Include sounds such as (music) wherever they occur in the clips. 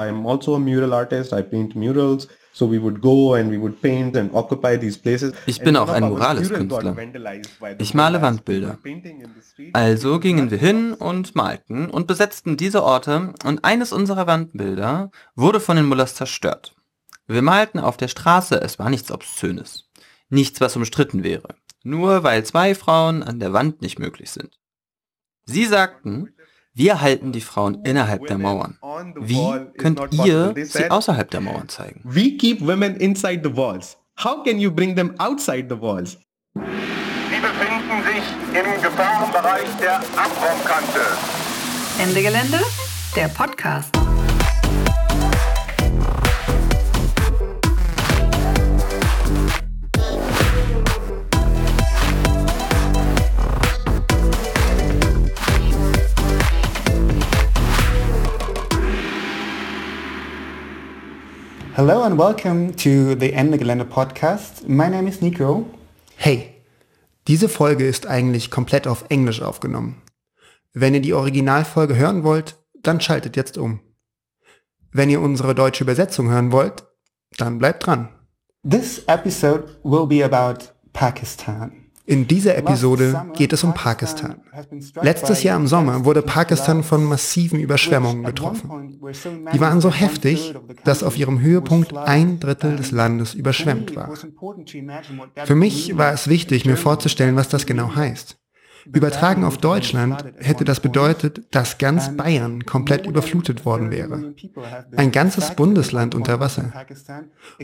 I'm also a mural artist. I paint murals. So we would go and we would paint and occupy these places. Ich bin auch ein Morales-Künstler. Ich male Wandbilder. Also gingen wir hin und malten und besetzten diese Orte und eines unserer Wandbilder wurde von den Mullers zerstört. Wir malten auf der Straße, es war nichts Obszönes. Nichts, was umstritten wäre. Nur weil zwei Frauen an der Wand nicht möglich sind. Sie sagten, wir halten die Frauen innerhalb der Mauern. Wie könnt ihr sie außerhalb der Mauern zeigen? We keep women inside the walls. How can you bring them outside the walls? Sie befinden sich im Gefahrenbereich der Abraumkante. Ende Gelände, der Podcast. Hello and welcome to the Ende Gelände podcast. My name is Nico. Hey, diese Folge ist eigentlich komplett auf Englisch aufgenommen. Wenn ihr die Originalfolge hören wollt, dann schaltet jetzt um. Wenn ihr unsere deutsche Übersetzung hören wollt, dann bleibt dran. This episode will be about Pakistan. In dieser Episode geht es um Pakistan. Letztes Jahr im Sommer wurde Pakistan von massiven Überschwemmungen getroffen. Die waren so heftig, dass auf ihrem Höhepunkt ein Drittel des Landes überschwemmt war. Für mich war es wichtig, mir vorzustellen, was das genau heißt. Übertragen auf Deutschland hätte das bedeutet, dass ganz Bayern komplett überflutet worden wäre. Ein ganzes Bundesland unter Wasser.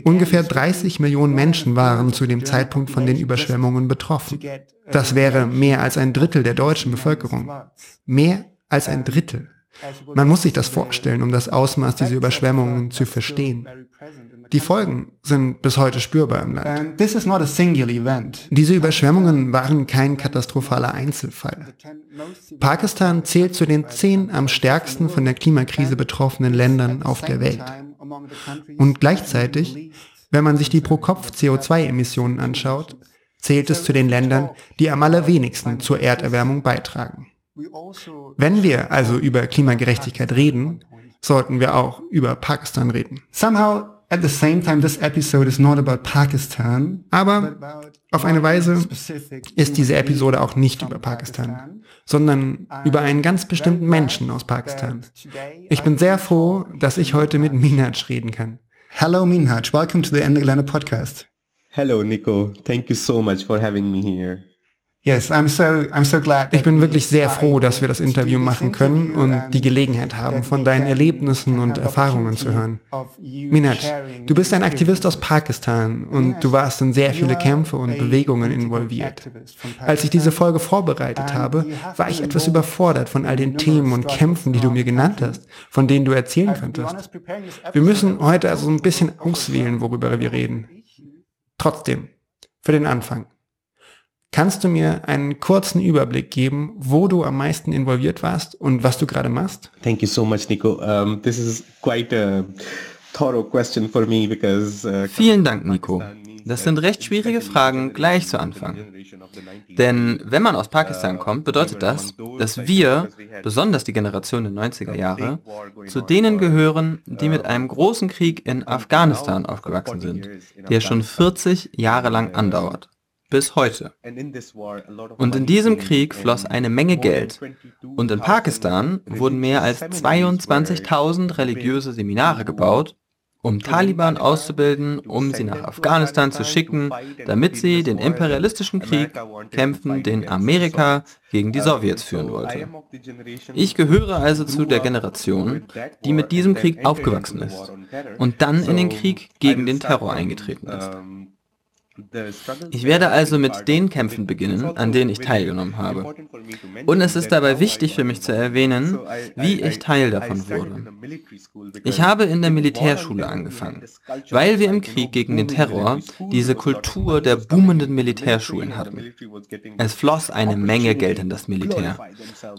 Ungefähr 30 Millionen Menschen waren zu dem Zeitpunkt von den Überschwemmungen betroffen. Das wäre mehr als ein Drittel der deutschen Bevölkerung. Mehr als ein Drittel. Man muss sich das vorstellen, um das Ausmaß dieser Überschwemmungen zu verstehen. Die Folgen sind bis heute spürbar im Land. Diese Überschwemmungen waren kein katastrophaler Einzelfall. Pakistan zählt zu den zehn am stärksten von der Klimakrise betroffenen Ländern auf der Welt. Und gleichzeitig, wenn man sich die Pro-Kopf-CO2-Emissionen anschaut, zählt es zu den Ländern, die am allerwenigsten zur Erderwärmung beitragen. Wenn wir also über Klimagerechtigkeit reden, sollten wir auch über Pakistan reden. Somehow At the same time, this episode is not about Pakistan. Aber auf eine Weise ist diese Episode auch nicht über Pakistan, sondern über einen ganz bestimmten Menschen aus Pakistan. Ich bin sehr froh, dass ich heute mit Minaj reden kann. Hello Minaj, welcome to the Ende Gelände podcast. Hello Nico, thank you so much for having me here. Ich bin wirklich sehr froh, dass wir das Interview machen können und die Gelegenheit haben, von deinen Erlebnissen und Erfahrungen zu hören. Minaj, du bist ein Aktivist aus Pakistan und du warst in sehr viele Kämpfe und Bewegungen involviert. Als ich diese Folge vorbereitet habe, war ich etwas überfordert von all den Themen und Kämpfen, die du mir genannt hast, von denen du erzählen könntest. Wir müssen heute also ein bisschen auswählen, worüber wir reden. Trotzdem, für den Anfang. Kannst du mir einen kurzen Überblick geben, wo du am meisten involviert warst und was du gerade machst? Thank you so much, Nico. Um, this is quite a thorough question for me because uh, Vielen Dank, Nico. Das sind recht schwierige Fragen gleich zu Anfang. Denn wenn man aus Pakistan kommt, bedeutet das, dass wir, besonders die Generation der 90er Jahre, zu denen gehören, die mit einem großen Krieg in Afghanistan aufgewachsen sind, der schon 40 Jahre lang andauert bis heute. Und in diesem Krieg floss eine Menge Geld. Und in Pakistan wurden mehr als 22.000 religiöse Seminare gebaut, um Taliban auszubilden, um sie nach Afghanistan zu schicken, damit sie den imperialistischen Krieg kämpfen, den Amerika gegen die Sowjets führen wollte. Ich gehöre also zu der Generation, die mit diesem Krieg aufgewachsen ist und dann in den Krieg gegen den Terror eingetreten ist. Ich werde also mit den Kämpfen beginnen, an denen ich teilgenommen habe. Und es ist dabei wichtig für mich zu erwähnen, wie ich Teil davon wurde. Ich habe in der Militärschule angefangen, weil wir im Krieg gegen den Terror diese Kultur der boomenden Militärschulen hatten. Es floss eine Menge Geld in das Militär.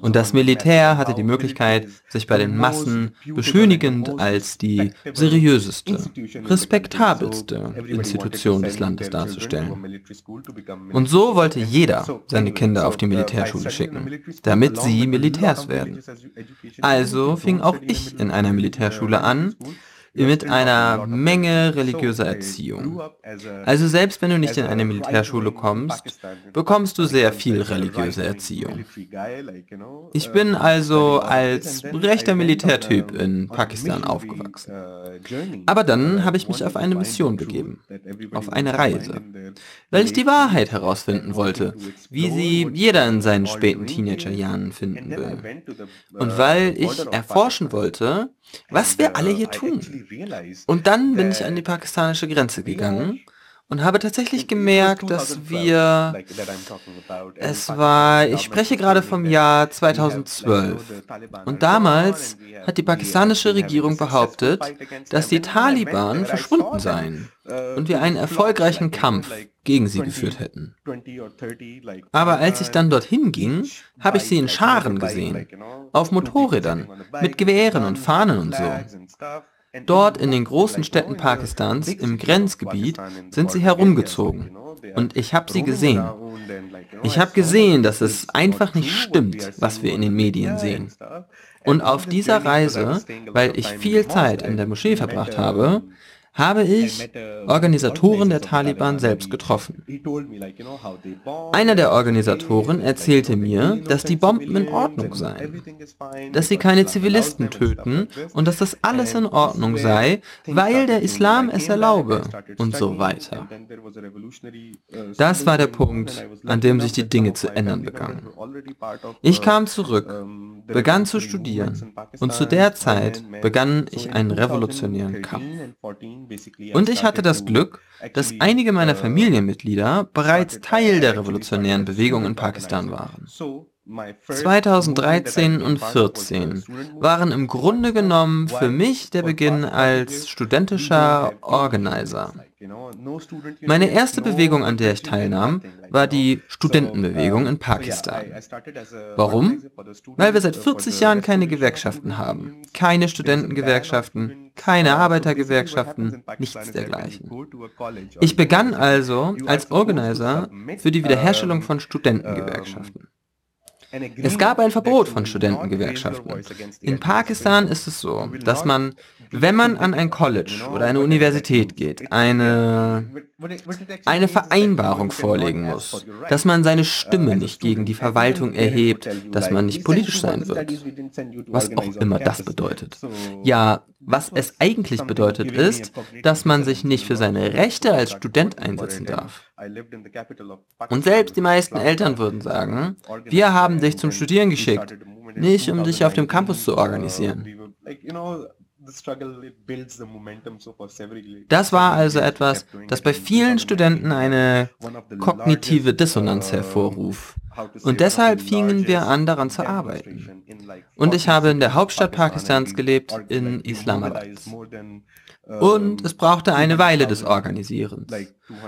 Und das Militär hatte die Möglichkeit, sich bei den Massen beschönigend als die seriöseste, respektabelste Institution des Landes darzustellen vorzustellen. Und so wollte jeder seine Kinder auf die Militärschule schicken, damit sie Militärs werden. Also fing auch ich in einer Militärschule an, mit einer Menge religiöser Erziehung. Also selbst wenn du nicht in eine Militärschule kommst, bekommst du sehr viel religiöse Erziehung. Ich bin also als rechter Militärtyp in Pakistan aufgewachsen. Aber dann habe ich mich auf eine Mission begeben, auf eine Reise, weil ich die Wahrheit herausfinden wollte, wie sie jeder in seinen späten Teenagerjahren finden will. Und weil ich erforschen wollte, was wir alle hier tun. Und dann bin ich an die pakistanische Grenze gegangen und habe tatsächlich gemerkt, dass wir, es war, ich spreche gerade vom Jahr 2012, und damals hat die pakistanische Regierung behauptet, dass die Taliban verschwunden seien und wir einen erfolgreichen Kampf gegen sie geführt hätten. Aber als ich dann dorthin ging, habe ich sie in Scharen gesehen, auf Motorrädern, mit Gewehren und Fahnen und so. Dort in den großen Städten Pakistans, im Grenzgebiet, sind sie herumgezogen. Und ich habe sie gesehen. Ich habe gesehen, dass es einfach nicht stimmt, was wir in den Medien sehen. Und auf dieser Reise, weil ich viel Zeit in der Moschee verbracht habe, habe ich Organisatoren der Taliban selbst getroffen. Einer der Organisatoren erzählte mir, dass die Bomben in Ordnung seien, dass sie keine Zivilisten töten und dass das alles in Ordnung sei, weil der Islam es erlaube und so weiter. Das war der Punkt, an dem sich die Dinge zu ändern begannen. Ich kam zurück, begann zu studieren und zu der Zeit begann ich einen revolutionären Kampf. Und ich hatte das Glück, dass einige meiner Familienmitglieder bereits Teil der revolutionären Bewegung in Pakistan waren. 2013 und 2014 waren im Grunde genommen für mich der Beginn als studentischer Organizer. Meine erste Bewegung, an der ich teilnahm, war die Studentenbewegung in Pakistan. Warum? Weil wir seit 40 Jahren keine Gewerkschaften haben. Keine Studentengewerkschaften, keine Arbeitergewerkschaften, nichts dergleichen. Ich begann also als Organizer für die Wiederherstellung von Studentengewerkschaften. Es gab ein Verbot von Studentengewerkschaften. In Pakistan ist es so, dass man, wenn man an ein College oder eine Universität geht, eine, eine Vereinbarung vorlegen muss, dass man seine Stimme nicht gegen die Verwaltung erhebt, dass man nicht politisch sein wird. Was auch immer das bedeutet. Ja, was es eigentlich bedeutet ist, dass man sich nicht für seine Rechte als Student einsetzen darf. Und selbst die meisten Eltern würden sagen, wir haben dich zum Studieren geschickt, nicht um dich auf dem Campus zu organisieren. Das war also etwas, das bei vielen Studenten eine kognitive Dissonanz hervorruft. Und deshalb fingen wir an, daran zu arbeiten. Und ich habe in der Hauptstadt Pakistans gelebt, in Islamabad. Und es brauchte eine Weile des Organisierens.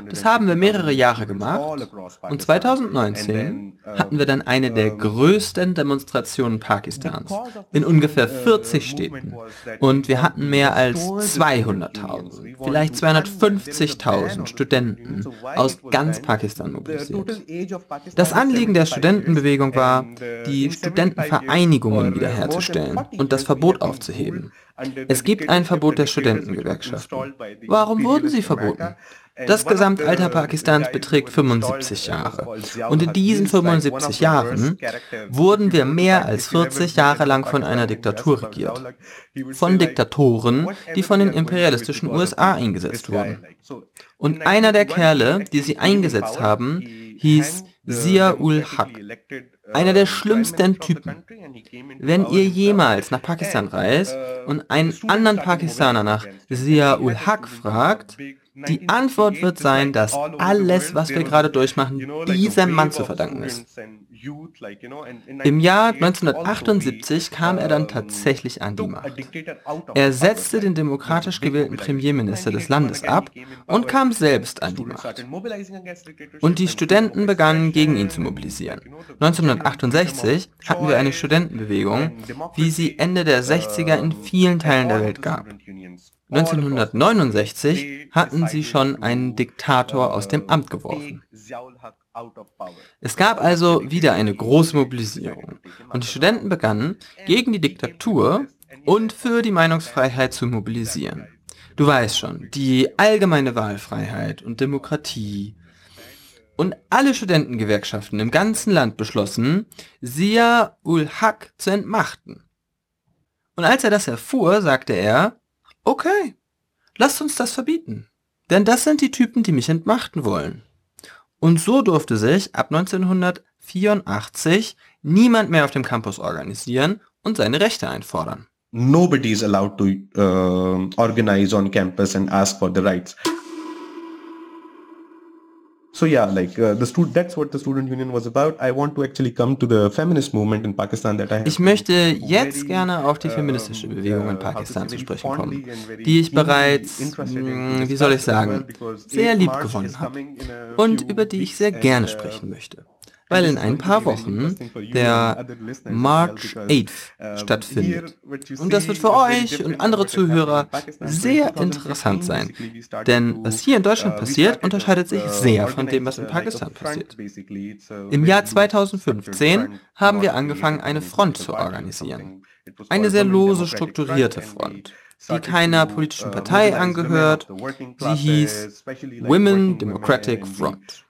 Das haben wir mehrere Jahre gemacht. und 2019 hatten wir dann eine der größten Demonstrationen Pakistans. in ungefähr 40 Städten. und wir hatten mehr als 200.000, vielleicht 250.000 Studenten aus ganz Pakistan mobilisiert. Das Anliegen der Studentenbewegung war, die Studentenvereinigungen wiederherzustellen und das Verbot aufzuheben. Es gibt ein Verbot der Studentengewerkschaften. Warum wurden sie verboten? Das Gesamtalter Pakistans beträgt 75 Jahre. Und in diesen 75 Jahren wurden wir mehr als 40 Jahre lang von einer Diktatur regiert. Von Diktatoren, die von den imperialistischen USA eingesetzt wurden. Und einer der Kerle, die sie eingesetzt haben, hieß Zia-ul-Haq. Einer der schlimmsten Typen. Wenn ihr jemals nach Pakistan reist und einen anderen Pakistaner nach Zia-ul-Haq fragt, die Antwort wird sein, dass alles, was wir gerade durchmachen, diesem Mann zu verdanken ist. Im Jahr 1978 kam er dann tatsächlich an die Macht. Er setzte den demokratisch gewählten Premierminister des Landes ab und kam selbst an die Macht. Und die Studenten begannen gegen ihn zu mobilisieren. 1968 hatten wir eine Studentenbewegung, wie sie Ende der 60er in vielen Teilen der Welt gab. 1969 hatten sie schon einen Diktator aus dem Amt geworfen. Es gab also wieder eine große Mobilisierung und die Studenten begannen, gegen die Diktatur und für die Meinungsfreiheit zu mobilisieren. Du weißt schon, die allgemeine Wahlfreiheit und Demokratie. Und alle Studentengewerkschaften im ganzen Land beschlossen, Sia ul Haq zu entmachten. Und als er das erfuhr, sagte er, okay, lasst uns das verbieten. Denn das sind die Typen, die mich entmachten wollen. Und so durfte sich ab 1984 niemand mehr auf dem Campus organisieren und seine Rechte einfordern. Nobody is allowed to uh, organize on campus and ask for the rights. So yeah, like uh, the student, that's what the student union was about. I want to actually come to the feminist movement in Pakistan that I Ich möchte jetzt gerne auf die feministische Bewegung in Pakistan zu sprechen kommen, die ich bereits, mh, wie soll ich sagen, sehr lieb gewonnen habe und über die ich sehr gerne sprechen möchte weil in ein paar Wochen der March 8th stattfindet. Und das wird für euch und andere Zuhörer sehr interessant sein. Denn was hier in Deutschland passiert, unterscheidet sich sehr von dem, was in Pakistan passiert. Im Jahr 2015 haben wir angefangen, eine Front zu organisieren. Eine sehr lose strukturierte Front die keiner politischen Partei angehört. Sie hieß Women Democratic Front.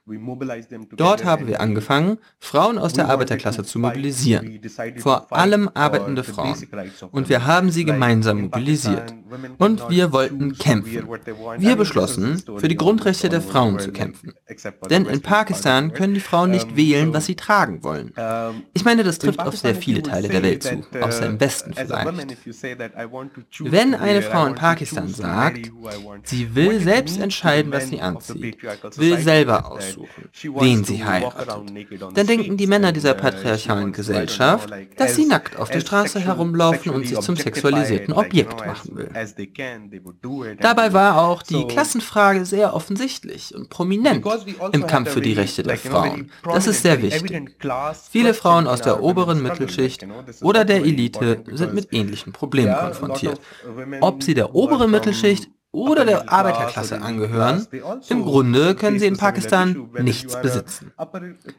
Dort haben wir angefangen, Frauen aus der Arbeiterklasse zu mobilisieren, vor allem arbeitende Frauen. Und wir haben sie gemeinsam mobilisiert. Und wir wollten kämpfen. Wir beschlossen, für die Grundrechte der Frauen zu kämpfen. Denn in Pakistan können die Frauen nicht wählen, was sie tragen wollen. Ich meine, das trifft auf sehr viele Teile der Welt zu, außer im Westen vielleicht. Wenn eine Frau in Pakistan sagt, sie will selbst entscheiden, was sie anzieht, will selber aussuchen, aussuchen, wen sie heiratet. Dann denken die Männer dieser patriarchalen Gesellschaft, dass sie nackt auf der Straße herumlaufen und sich zum sexualisierten Objekt machen will. Dabei war auch die Klassenfrage sehr offensichtlich und prominent im Kampf für die Rechte der Frauen. Das ist sehr wichtig. Viele Frauen aus der oberen Mittelschicht oder der Elite sind mit ähnlichen Problemen konfrontiert. Ob sie der oberen Mittelschicht oder der Arbeiterklasse angehören, im Grunde können sie in Pakistan nichts besitzen.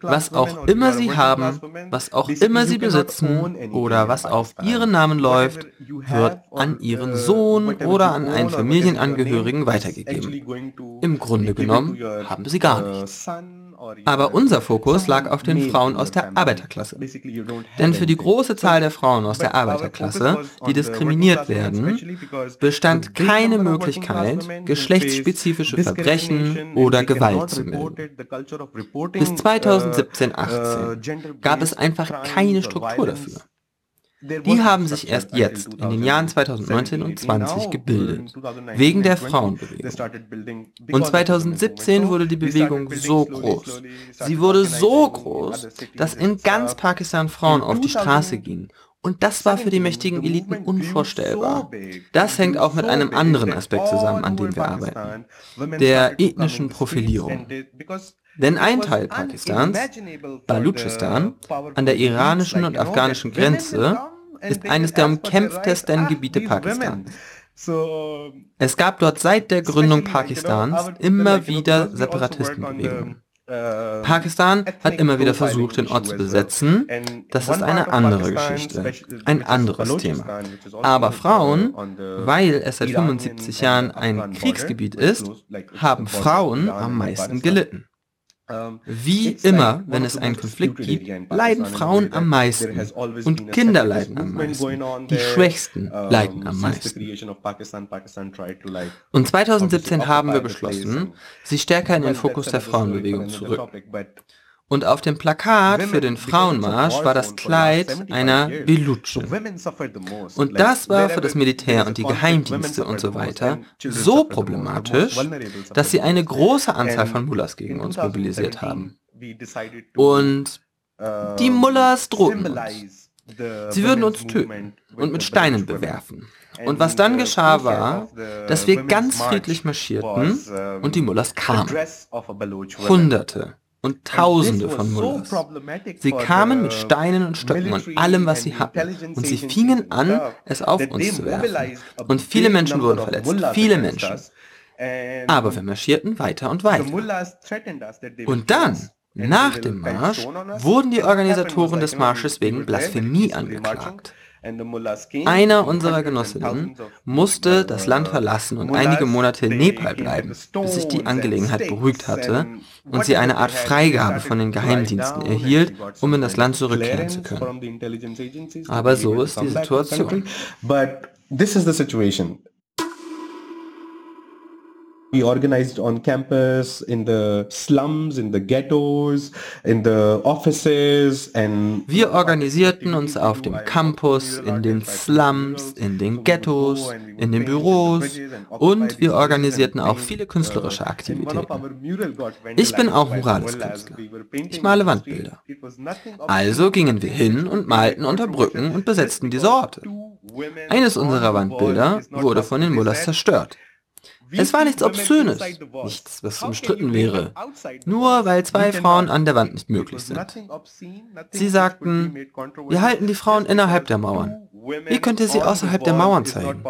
Was auch immer sie haben, was auch immer sie besitzen oder was auf ihren Namen läuft, wird an ihren Sohn oder an einen Familienangehörigen weitergegeben. Im Grunde genommen haben sie gar nichts. Aber unser Fokus lag auf den Frauen aus der Arbeiterklasse. Denn für die große Zahl der Frauen aus der Arbeiterklasse, die diskriminiert werden, bestand keine Möglichkeit, geschlechtsspezifische Verbrechen oder Gewalt zu melden. Bis 2017-18 gab es einfach keine Struktur dafür. Die haben sich erst jetzt, in den Jahren 2019 und 20 gebildet, wegen der Frauenbewegung. Und 2017 wurde die Bewegung so groß. Sie wurde so groß, dass in ganz Pakistan Frauen auf die Straße gingen und das war für die mächtigen Eliten unvorstellbar. Das hängt auch mit einem anderen Aspekt zusammen, an dem wir arbeiten, der ethnischen Profilierung. Denn ein Teil Pakistans, Baluchistan, an der iranischen und afghanischen Grenze, ist eines der umkämpftesten Gebiete Pakistans. Es gab dort seit der Gründung Pakistans immer wieder Separatistenbewegungen. Pakistan hat immer wieder versucht, den Ort zu besetzen. Das ist eine andere Geschichte, ein anderes Thema. Aber Frauen, weil es seit 75 Jahren ein Kriegsgebiet ist, haben Frauen am meisten gelitten. Wie immer, wenn es einen Konflikt gibt, leiden Frauen am meisten und Kinder leiden am meisten. Die Schwächsten leiden am meisten. Und 2017 haben wir beschlossen, sie stärker in den Fokus der Frauenbewegung zu rücken. Und auf dem Plakat für den Frauenmarsch war das Kleid einer Belutschen. Und das war für das Militär und die Geheimdienste und so weiter so problematisch, dass sie eine große Anzahl von Mullahs gegen uns mobilisiert haben. Und die Mullahs drohten uns. Sie würden uns töten und mit Steinen bewerfen. Und was dann geschah war, dass wir ganz friedlich marschierten und die Mullahs kamen. Hunderte und Tausende von Mullahs. Sie kamen mit Steinen und Stöcken und allem, was sie hatten, und sie fingen an, es auf uns zu werfen. Und viele Menschen wurden verletzt, viele Menschen. Aber wir marschierten weiter und weiter. Und dann, nach dem Marsch, wurden die Organisatoren des Marsches wegen Blasphemie angeklagt. Einer unserer Genossinnen musste das Land verlassen und einige Monate in Nepal bleiben, bis sich die Angelegenheit beruhigt hatte und sie eine Art Freigabe von den Geheimdiensten erhielt, um in das Land zurückkehren zu können. Aber so ist die Situation. We organized on campus, in the slums, in the ghettos, in the offices and Wir organisierten uns auf dem Campus, in den Slums, in den Ghettos, in den Büros und wir organisierten auch viele künstlerische Aktivitäten. Ich bin auch murales Künstler. Ich male Wandbilder. Also gingen wir hin und malten unter Brücken und besetzten diese Orte. Eines unserer Wandbilder wurde von den Mullahs zerstört. Es war nichts Obszönes, nichts, was umstritten wäre, nur weil zwei Frauen an der Wand nicht möglich sind. Sie sagten, wir halten die Frauen innerhalb der Mauern. Wie könnt ihr sie außerhalb der Mauern zeigen?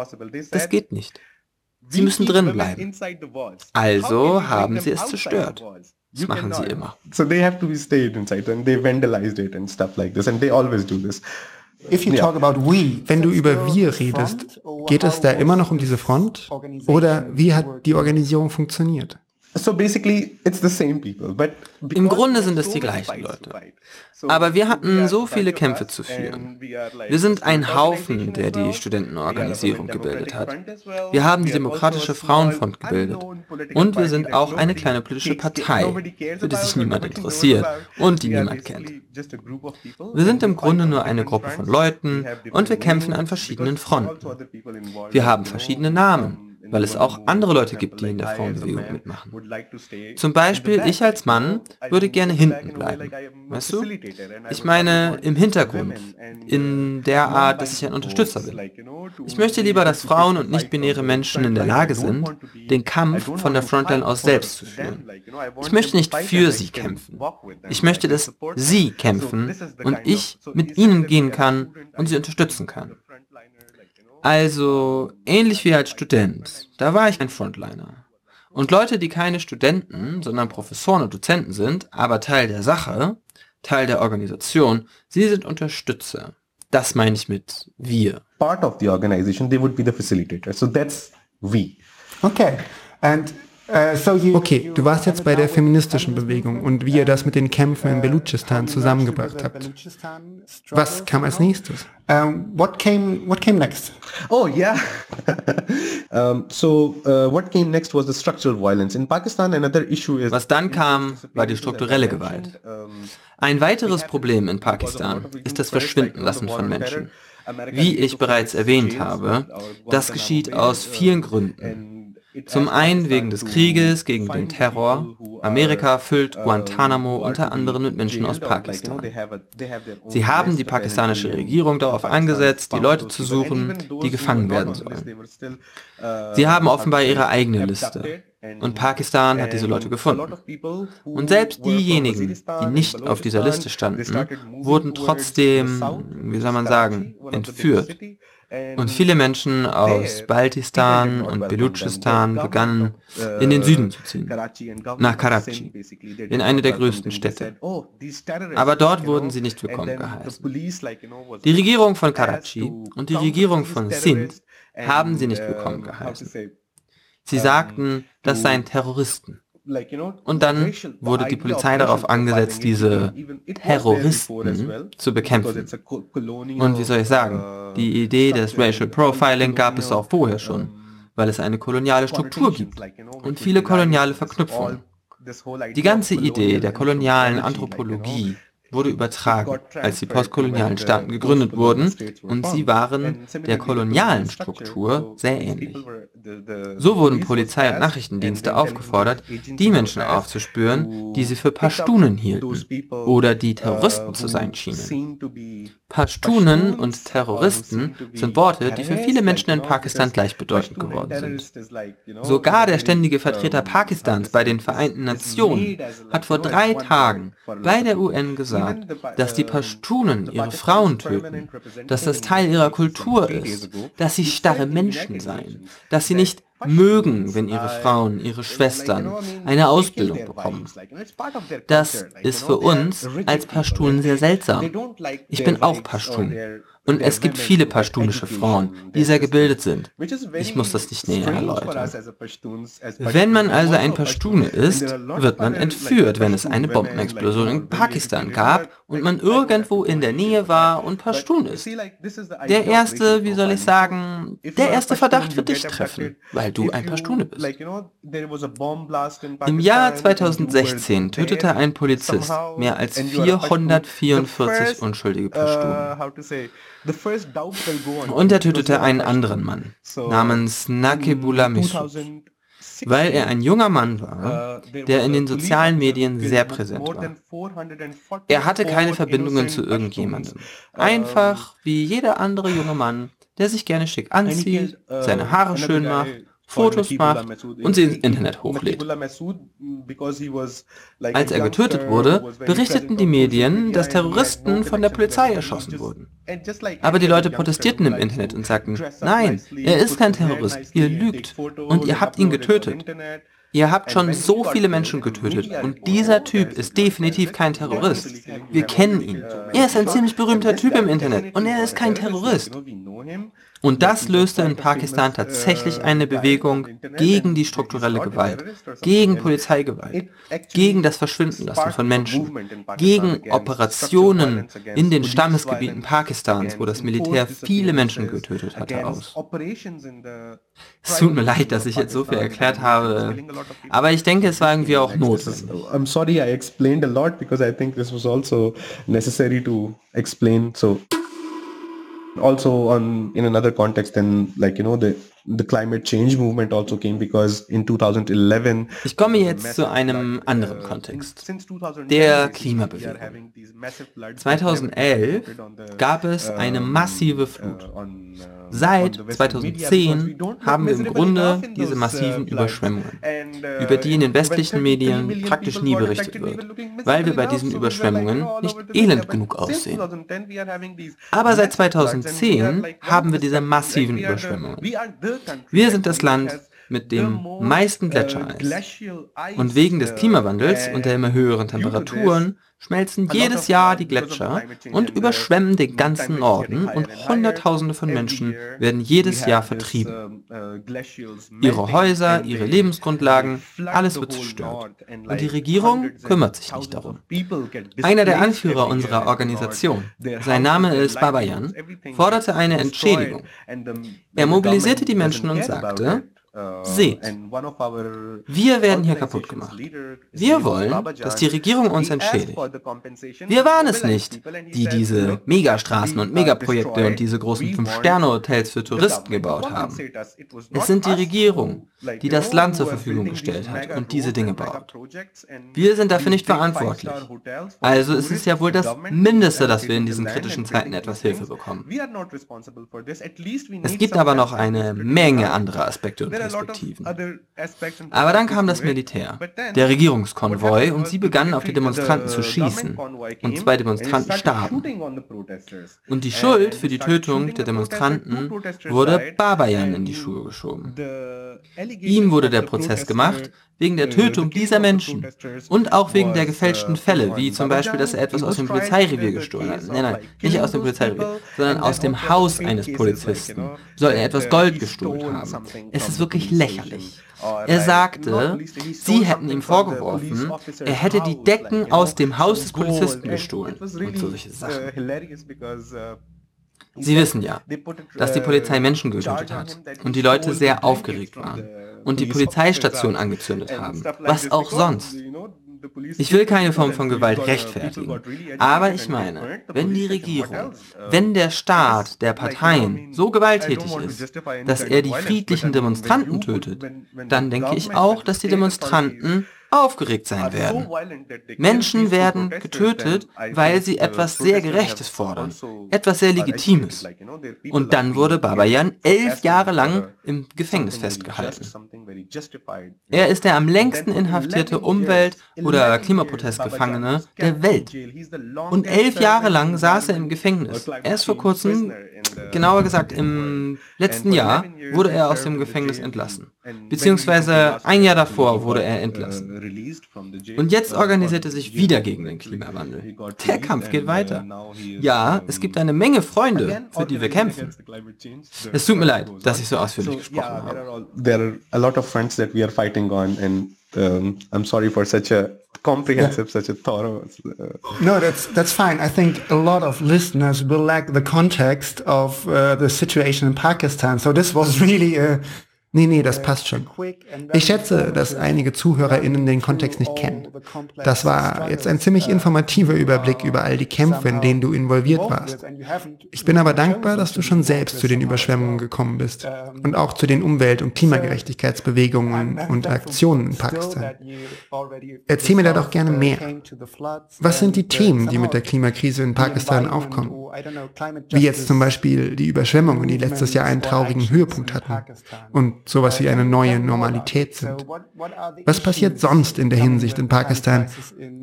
Das geht nicht. Sie müssen drin bleiben. Also haben sie es zerstört. Das machen sie immer. So they have to be stayed inside and they vandalized it and stuff like this and they always do this. Wenn du über wir redest, geht es da immer noch um diese Front? Oder wie hat die Organisierung funktioniert? Im Grunde sind es die gleichen Leute. Aber wir hatten so viele Kämpfe zu führen. Wir sind ein Haufen, der die Studentenorganisierung gebildet hat. Wir haben die Demokratische Frauenfront gebildet. Und wir sind auch eine kleine politische Partei, für die sich niemand interessiert und die niemand kennt. Wir sind im Grunde nur eine Gruppe von Leuten und wir kämpfen an verschiedenen Fronten. Wir haben verschiedene Namen weil es auch andere Leute gibt, die in der Frauenbewegung mitmachen. Zum Beispiel, ich als Mann würde gerne hinten bleiben. Weißt du? Ich meine, im Hintergrund, in der Art, dass ich ein Unterstützer bin. Ich möchte lieber, dass Frauen und nicht-binäre Menschen in der Lage sind, den Kampf von der Frontline aus selbst zu führen. Ich möchte nicht für sie kämpfen. Ich möchte, dass sie kämpfen und ich mit ihnen gehen kann und sie unterstützen kann. Also ähnlich wie als Student, da war ich ein Frontliner. Und Leute, die keine Studenten, sondern Professoren und Dozenten sind, aber Teil der Sache, Teil der Organisation, sie sind Unterstützer. Das meine ich mit wir. Part of the organization, they would be the facilitator. So that's we. Okay. And okay, du warst jetzt bei der feministischen Bewegung und wie ihr das mit den Kämpfen in Belutschistan zusammengebracht habt. Was kam als nächstes? what came What came next? Oh yeah. (laughs) um, so uh, what came next was the structural violence in Pakistan. Another issue is. Was dann kam, war die strukturelle Gewalt. Ein weiteres Problem in Pakistan ist das Verschwindenlassen von Menschen. Wie ich bereits erwähnt habe, das geschieht aus vielen Gründen. Zum einen wegen des Krieges gegen den Terror. Amerika füllt Guantanamo unter anderem mit Menschen aus Pakistan. Sie haben die pakistanische Regierung darauf angesetzt, die Leute zu suchen, die gefangen werden sollen. Sie haben offenbar ihre eigene Liste. Und Pakistan hat diese Leute gefunden. Und selbst diejenigen, die nicht auf dieser Liste standen, wurden trotzdem, wie soll man sagen, entführt und viele Menschen aus Baltistan und Belutschistan begannen, in den Süden zu ziehen, nach Karachi, in eine der größten Städte. Aber dort wurden sie nicht willkommen geheißen. Die Regierung von Karachi und die Regierung von Sindh haben sie nicht willkommen geheißen. Sie sagten, das seien Terroristen. Und dann wurde die Polizei darauf angesetzt, diese Terroristen zu bekämpfen. Und wie soll ich sagen, uh, die Idee des Racial Profiling gab es auch vorher schon, weil es eine koloniale Struktur gibt und viele koloniale Verknüpfungen. Die ganze Idee der kolonialen Anthropologie wurde übertragen, als die postkolonialen Staaten gegründet wurden und sie waren der kolonialen Struktur sehr ähnlich. So wurden Polizei und Nachrichtendienste aufgefordert, die Menschen aufzuspüren, die sie für Pashtunen hielten oder die Terroristen zu sein schienen. Pashtunen und Terroristen sind Worte, die für viele Menschen in Pakistan gleichbedeutend geworden sind. Sogar der ständige Vertreter Pakistans bei den Vereinten Nationen hat vor drei Tagen bei der UN gesagt, dass die Pashtunen ihre Frauen töten, dass das Teil ihrer Kultur ist, dass sie starre Menschen seien, dass sie nicht mögen, wenn ihre Frauen, ihre Schwestern eine Ausbildung bekommen. Das ist für uns als Pashtun sehr seltsam. Ich bin auch Pashtun. Und es gibt viele pashtunische Frauen, die sehr gebildet sind. Ich muss das nicht näher erläutern. Wenn man also ein Pashtune ist, wird man entführt, wenn es eine Bombenexplosion in Pakistan gab und man irgendwo in der Nähe war und Pashtun ist. Der erste, wie soll ich sagen, der erste Verdacht wird dich treffen, weil du ein Pashtune bist. Im Jahr 2016 tötete ein Polizist mehr als 444 unschuldige Pashtunen. Und er tötete einen anderen Mann namens Nakibullah Misud, weil er ein junger Mann war, uh, der in den sozialen Medien sehr präsent war. Er hatte keine Verbindungen zu irgendjemandem. Uh, Einfach wie jeder andere junge Mann, der sich gerne schick anzieht, uh, seine Haare schön macht Fotos macht und sie ins Internet hochlädt. Als er getötet wurde, berichteten die Medien, dass Terroristen von der Polizei erschossen wurden. Aber die Leute protestierten im Internet und sagten, nein, er ist kein Terrorist, ihr lügt und ihr habt ihn getötet. Ihr habt schon so viele Menschen getötet und dieser Typ ist definitiv kein Terrorist. Wir kennen ihn. Er ist ein ziemlich berühmter Typ im Internet und er ist kein Terrorist. Und das löste in Pakistan tatsächlich eine Bewegung gegen die strukturelle Gewalt, gegen Polizeigewalt, gegen das Verschwindenlassen von Menschen, gegen Operationen in den Stammesgebieten Pakistans, wo das Militär viele Menschen getötet hatte, aus. Es tut mir leid, dass ich jetzt so viel erklärt habe, aber ich denke, es war irgendwie auch notwendig. I'm sorry I explained a lot because I think this was also necessary to explain. So also on in another context then like you know the the climate change movement also came because in 2011 Ich komme jetzt zu einem anderen Kontext, der Klimabewegung. 2011 gab es eine massive Flut. Seit 2010 haben wir im Grunde diese massiven Überschwemmungen, über die in den westlichen Medien praktisch nie berichtet wird, weil wir bei diesen Überschwemmungen nicht elend genug aussehen. Aber seit 2010 haben wir diese massiven Überschwemmungen. Wir sind das Land mit dem meisten Gletschereis. Und wegen des Klimawandels und der immer höheren Temperaturen schmelzen jedes Jahr die Gletscher und überschwemmen den ganzen Norden und Hunderttausende von Menschen werden jedes Jahr vertrieben. Ihre Häuser, ihre Lebensgrundlagen, alles wird zerstört. Und die Regierung kümmert sich nicht darum. Einer der Anführer unserer Organisation, sein Name ist Babayan, forderte eine Entschädigung. Er mobilisierte die Menschen und sagte, Seht, wir werden hier kaputt gemacht. Wir wollen, dass die Regierung uns entschädigt. Wir waren es nicht, die diese Megastraßen und Megaprojekte und diese großen Fünf-Sterne-Hotels für Touristen gebaut haben. Es sind die Regierung, die das Land zur Verfügung gestellt hat und diese Dinge baut. Wir sind dafür nicht verantwortlich. Also ist es ja wohl das Mindeste, dass wir in diesen kritischen Zeiten etwas Hilfe bekommen. Es gibt aber noch eine Menge anderer Aspekte und Perspektiven. Aber dann kam das Militär, der Regierungskonvoi, und sie begannen auf die Demonstranten zu schießen. Und zwei Demonstranten starben. Und die Schuld für die Tötung der Demonstranten wurde Babayan in die Schuhe geschoben. Ihm wurde der Prozess gemacht, wegen der Tötung dieser Menschen und auch wegen der gefälschten Fälle, wie zum Beispiel, dass er etwas aus dem Polizeirevier gestohlen hat. Nein, nein, nicht aus dem Polizeirevier, sondern aus dem Haus eines Polizisten soll er etwas Gold gestohlen haben. Es ist wirklich lächerlich. Er sagte, sie hätten ihm vorgeworfen, er hätte die Decken aus dem Haus des Polizisten gestohlen und solche Sachen. Sie wissen ja, dass die Polizei Menschen getötet hat und die Leute sehr aufgeregt waren und die Polizeistation angezündet haben. Was auch sonst. Ich will keine Form von Gewalt rechtfertigen. Aber ich meine, wenn die Regierung, wenn der Staat der Parteien so gewalttätig ist, dass er die friedlichen Demonstranten tötet, dann denke ich auch, dass die Demonstranten aufgeregt sein werden. Menschen werden getötet, weil sie etwas sehr Gerechtes fordern, etwas sehr Legitimes. Und dann wurde Babayan elf Jahre lang im Gefängnis festgehalten. Er ist der am längsten inhaftierte Umwelt- oder Klimaprotestgefangene der Welt. Und elf Jahre lang saß er im Gefängnis. Erst vor kurzem, genauer gesagt im (laughs) letzten Jahr, wurde er aus dem Gefängnis entlassen. Beziehungsweise ein Jahr davor wurde er entlassen. Und jetzt organisiert er sich wieder gegen den Klimawandel. Der Kampf geht weiter. Ja, es gibt eine Menge Freunde, für die wir kämpfen. Es tut mir leid, dass ich so ausführlich gesprochen habe. There are a lot of fronts that we are fighting on and um, I'm sorry for such a comprehensive, such a thorough. Uh, no, that's that's fine. I think a lot of listeners will lack the context of uh, the situation in Pakistan. So this was (laughs) really a Nee, nee, das passt schon. Ich schätze, dass einige ZuhörerInnen den Kontext nicht kennen. Das war jetzt ein ziemlich informativer Überblick über all die Kämpfe, in denen du involviert warst. Ich bin aber dankbar, dass du schon selbst zu den Überschwemmungen gekommen bist und auch zu den Umwelt- und Klimagerechtigkeitsbewegungen und Aktionen in Pakistan. Erzähl mir da doch gerne mehr. Was sind die Themen, die mit der Klimakrise in Pakistan aufkommen? Wie jetzt zum Beispiel die Überschwemmungen, die letztes Jahr einen traurigen Höhepunkt hatten und sowas wie eine neue Normalität sind. Was passiert sonst in der Hinsicht in Pakistan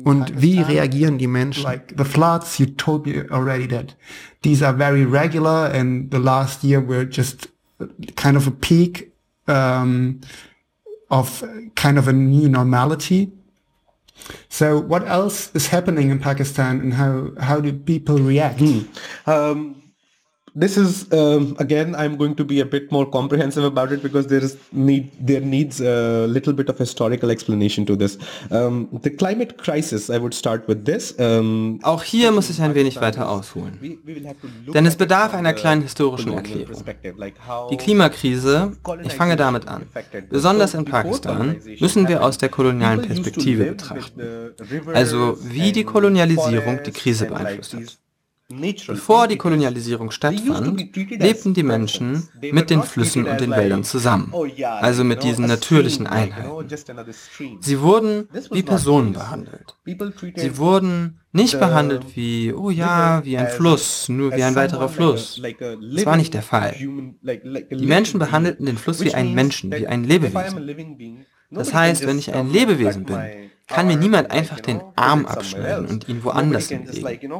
und wie reagieren die Menschen? The floods, you told me already that these are very regular and the last year were just kind of a peak um, of kind of a new normality. So what else is happening in Pakistan and how, how do people react? Hmm. Um, this is um, again i'm going to be a bit more comprehensive about it because there is need there needs a little bit of historical explanation to this. Um, the climate crisis i would start with this. Um, auch hier muss ich ein wenig weiter ausholen. Denn es bedarf einer kleinen historischen erklärung. die klimakrise ich fange damit an. besonders in pakistan müssen wir aus der kolonialen perspektive betrachten. also wie die kolonialisierung die krise beeinflusst hat Bevor die Kolonialisierung stattfand, lebten die Menschen mit den Flüssen und den Wäldern zusammen, also mit diesen natürlichen Einheiten. Sie wurden wie Personen behandelt. Sie wurden nicht behandelt wie, oh ja, wie ein Fluss, nur wie ein weiterer Fluss. Das war nicht der Fall. Die Menschen behandelten den Fluss wie einen Menschen, wie ein Lebewesen. Das heißt, wenn ich ein Lebewesen bin, kann mir niemand einfach den Arm abschneiden und ihn woanders hinlegen.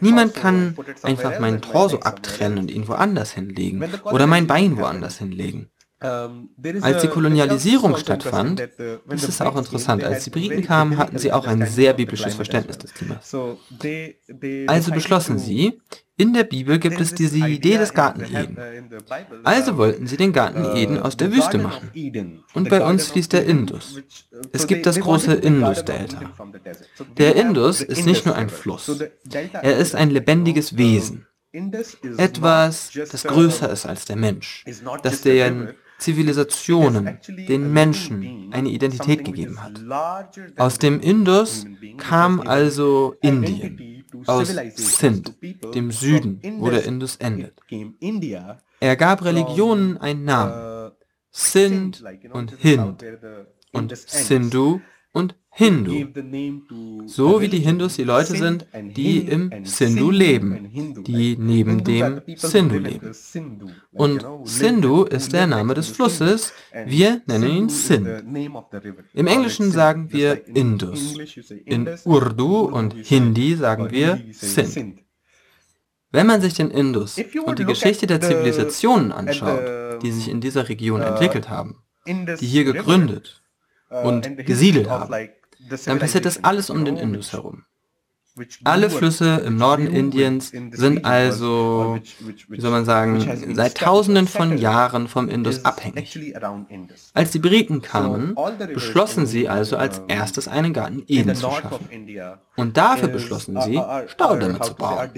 Niemand kann einfach meinen Torso abtrennen und ihn woanders hinlegen oder mein Bein woanders hinlegen. Als die Kolonialisierung stattfand, das ist auch interessant, als die Briten kamen, hatten sie auch ein sehr biblisches Verständnis des Klimas. Also beschlossen sie, in der Bibel gibt es diese Idee des Garten Eden. Also wollten sie den Garten Eden aus der Wüste machen. Und bei uns fließt der Indus. Es gibt das große Indus-Delta. Der Indus ist nicht nur ein Fluss. Er ist ein lebendiges Wesen. Etwas, das größer ist als der Mensch, das den Zivilisationen, den Menschen eine Identität gegeben hat. Aus dem Indus kam also Indien, aus Sindh, dem Süden, wo der Indus endet. Er gab Religionen einen Namen, Sindh und Hind und Sindhu und Hindu. So wie die Hindus die Leute sind, die im Sindhu leben, die neben dem Sindhu leben. Und Sindhu ist der Name des Flusses, wir nennen ihn Sindh. Im Englischen sagen wir Indus. In Urdu und Hindi sagen wir Sindh. Wenn man sich den Indus und die Geschichte der Zivilisationen anschaut, die sich in dieser Region entwickelt haben, die hier gegründet und gesiedelt haben, dann passiert das alles um den Indus herum. Alle Flüsse im Norden Indiens sind also, wie soll man sagen, seit tausenden von Jahren vom Indus abhängig. Als die Briten kamen, beschlossen sie also als erstes einen Garten Eden zu schaffen. Und dafür beschlossen sie, Staudämme zu bauen.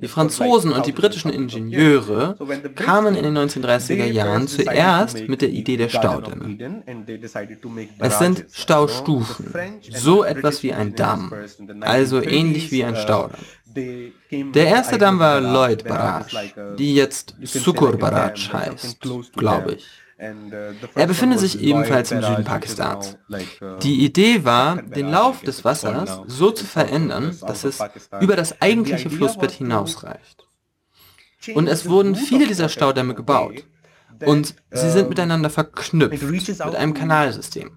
Die Franzosen und die britischen Ingenieure kamen in den 1930er Jahren zuerst mit der Idee der Staudämme. Es sind Staustufen, so etwas wie ein Damm, also ähnlich wie ein Staudamm. Der erste Damm war Lloyd Barrage, die jetzt Sukur Barrage heißt, glaube ich. Er befindet sich ebenfalls im Süden Pakistans. Die Idee war, den Lauf des Wassers so zu verändern, dass es über das eigentliche Flussbett hinausreicht. Und es wurden viele dieser Staudämme gebaut. Und sie sind miteinander verknüpft mit einem Kanalsystem.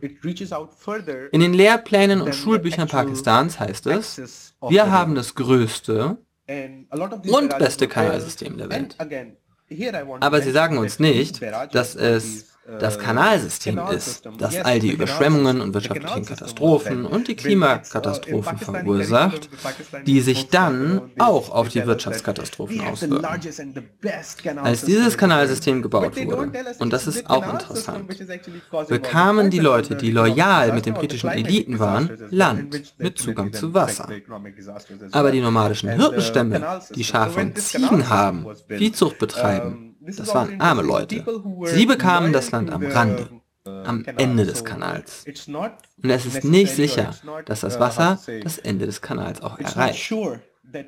In den Lehrplänen und Schulbüchern Pakistans heißt es, wir haben das größte und beste Kanalsystem der Welt. Aber sie sagen uns nicht, dass es das Kanalsystem ist, das all die Überschwemmungen und wirtschaftlichen Katastrophen und die Klimakatastrophen verursacht, die sich dann auch auf die Wirtschaftskatastrophen auswirken. Als dieses Kanalsystem gebaut wurde, und das ist auch interessant, bekamen die Leute, die loyal mit den britischen Eliten waren, Land mit Zugang zu Wasser. Aber die nomadischen Hirtenstämme, die Schafe und Ziegen haben, Viehzucht betreiben, das waren arme Leute. Sie bekamen das Land am Rande, am Ende des Kanals. Und es ist nicht sicher, dass das Wasser das Ende des Kanals auch erreicht.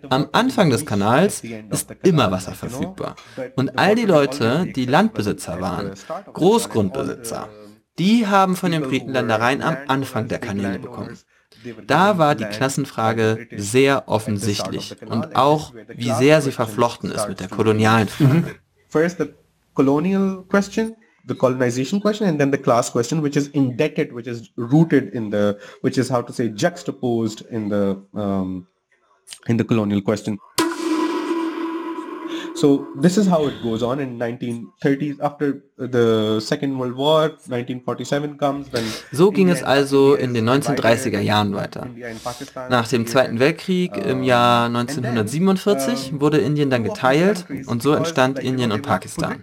Am Anfang des Kanals ist immer Wasser verfügbar. Und all die Leute, die Landbesitzer waren, Großgrundbesitzer, die haben von den Briten Ländereien am Anfang der Kanäle bekommen. Da war die Klassenfrage sehr offensichtlich und auch, wie sehr sie verflochten ist mit der kolonialen Frage. (laughs) first the colonial question the colonization question and then the class question which is indebted which is rooted in the which is how to say juxtaposed in the um, in the colonial question so this is how it goes on in 1930s after the Second World War, 1947 comes, then so ging es also in den 1930er Jahren weiter. Nach dem Zweiten Weltkrieg im Jahr 1947 wurde Indien dann geteilt und so entstand Indien und Pakistan.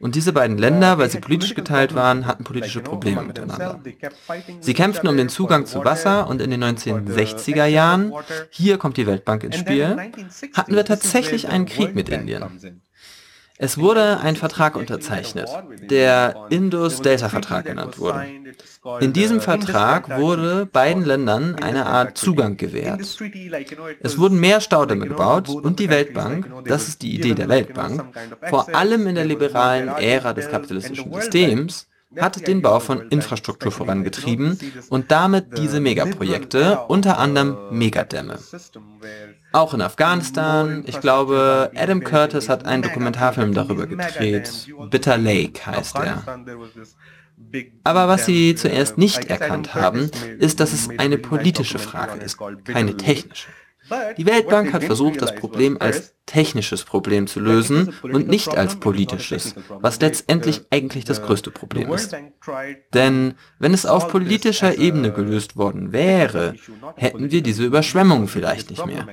Und diese beiden Länder, weil sie politisch geteilt waren, hatten politische Probleme miteinander. Sie kämpften um den Zugang zu Wasser und in den 1960er Jahren, hier kommt die Weltbank ins Spiel, hatten wir tatsächlich einen Krieg mit Indien. Es wurde ein Vertrag unterzeichnet, der Indus-Delta-Vertrag genannt wurde. In diesem Vertrag wurde beiden Ländern eine Art Zugang gewährt. Es wurden mehr Staudämme gebaut und die Weltbank, das ist die Idee der Weltbank, vor allem in der liberalen Ära des kapitalistischen Systems, hat den Bau von Infrastruktur vorangetrieben und damit diese Megaprojekte, unter anderem Megadämme. Auch in Afghanistan, ich glaube, Adam Curtis hat einen Dokumentarfilm darüber gedreht. Bitter Lake heißt er. Aber was sie zuerst nicht erkannt haben, ist, dass es eine politische Frage ist, keine technische. Die Weltbank hat versucht, das Problem als technisches Problem zu lösen und nicht als politisches, was letztendlich eigentlich das größte Problem ist. Denn wenn es auf politischer Ebene gelöst worden wäre, hätten wir diese Überschwemmungen vielleicht nicht mehr.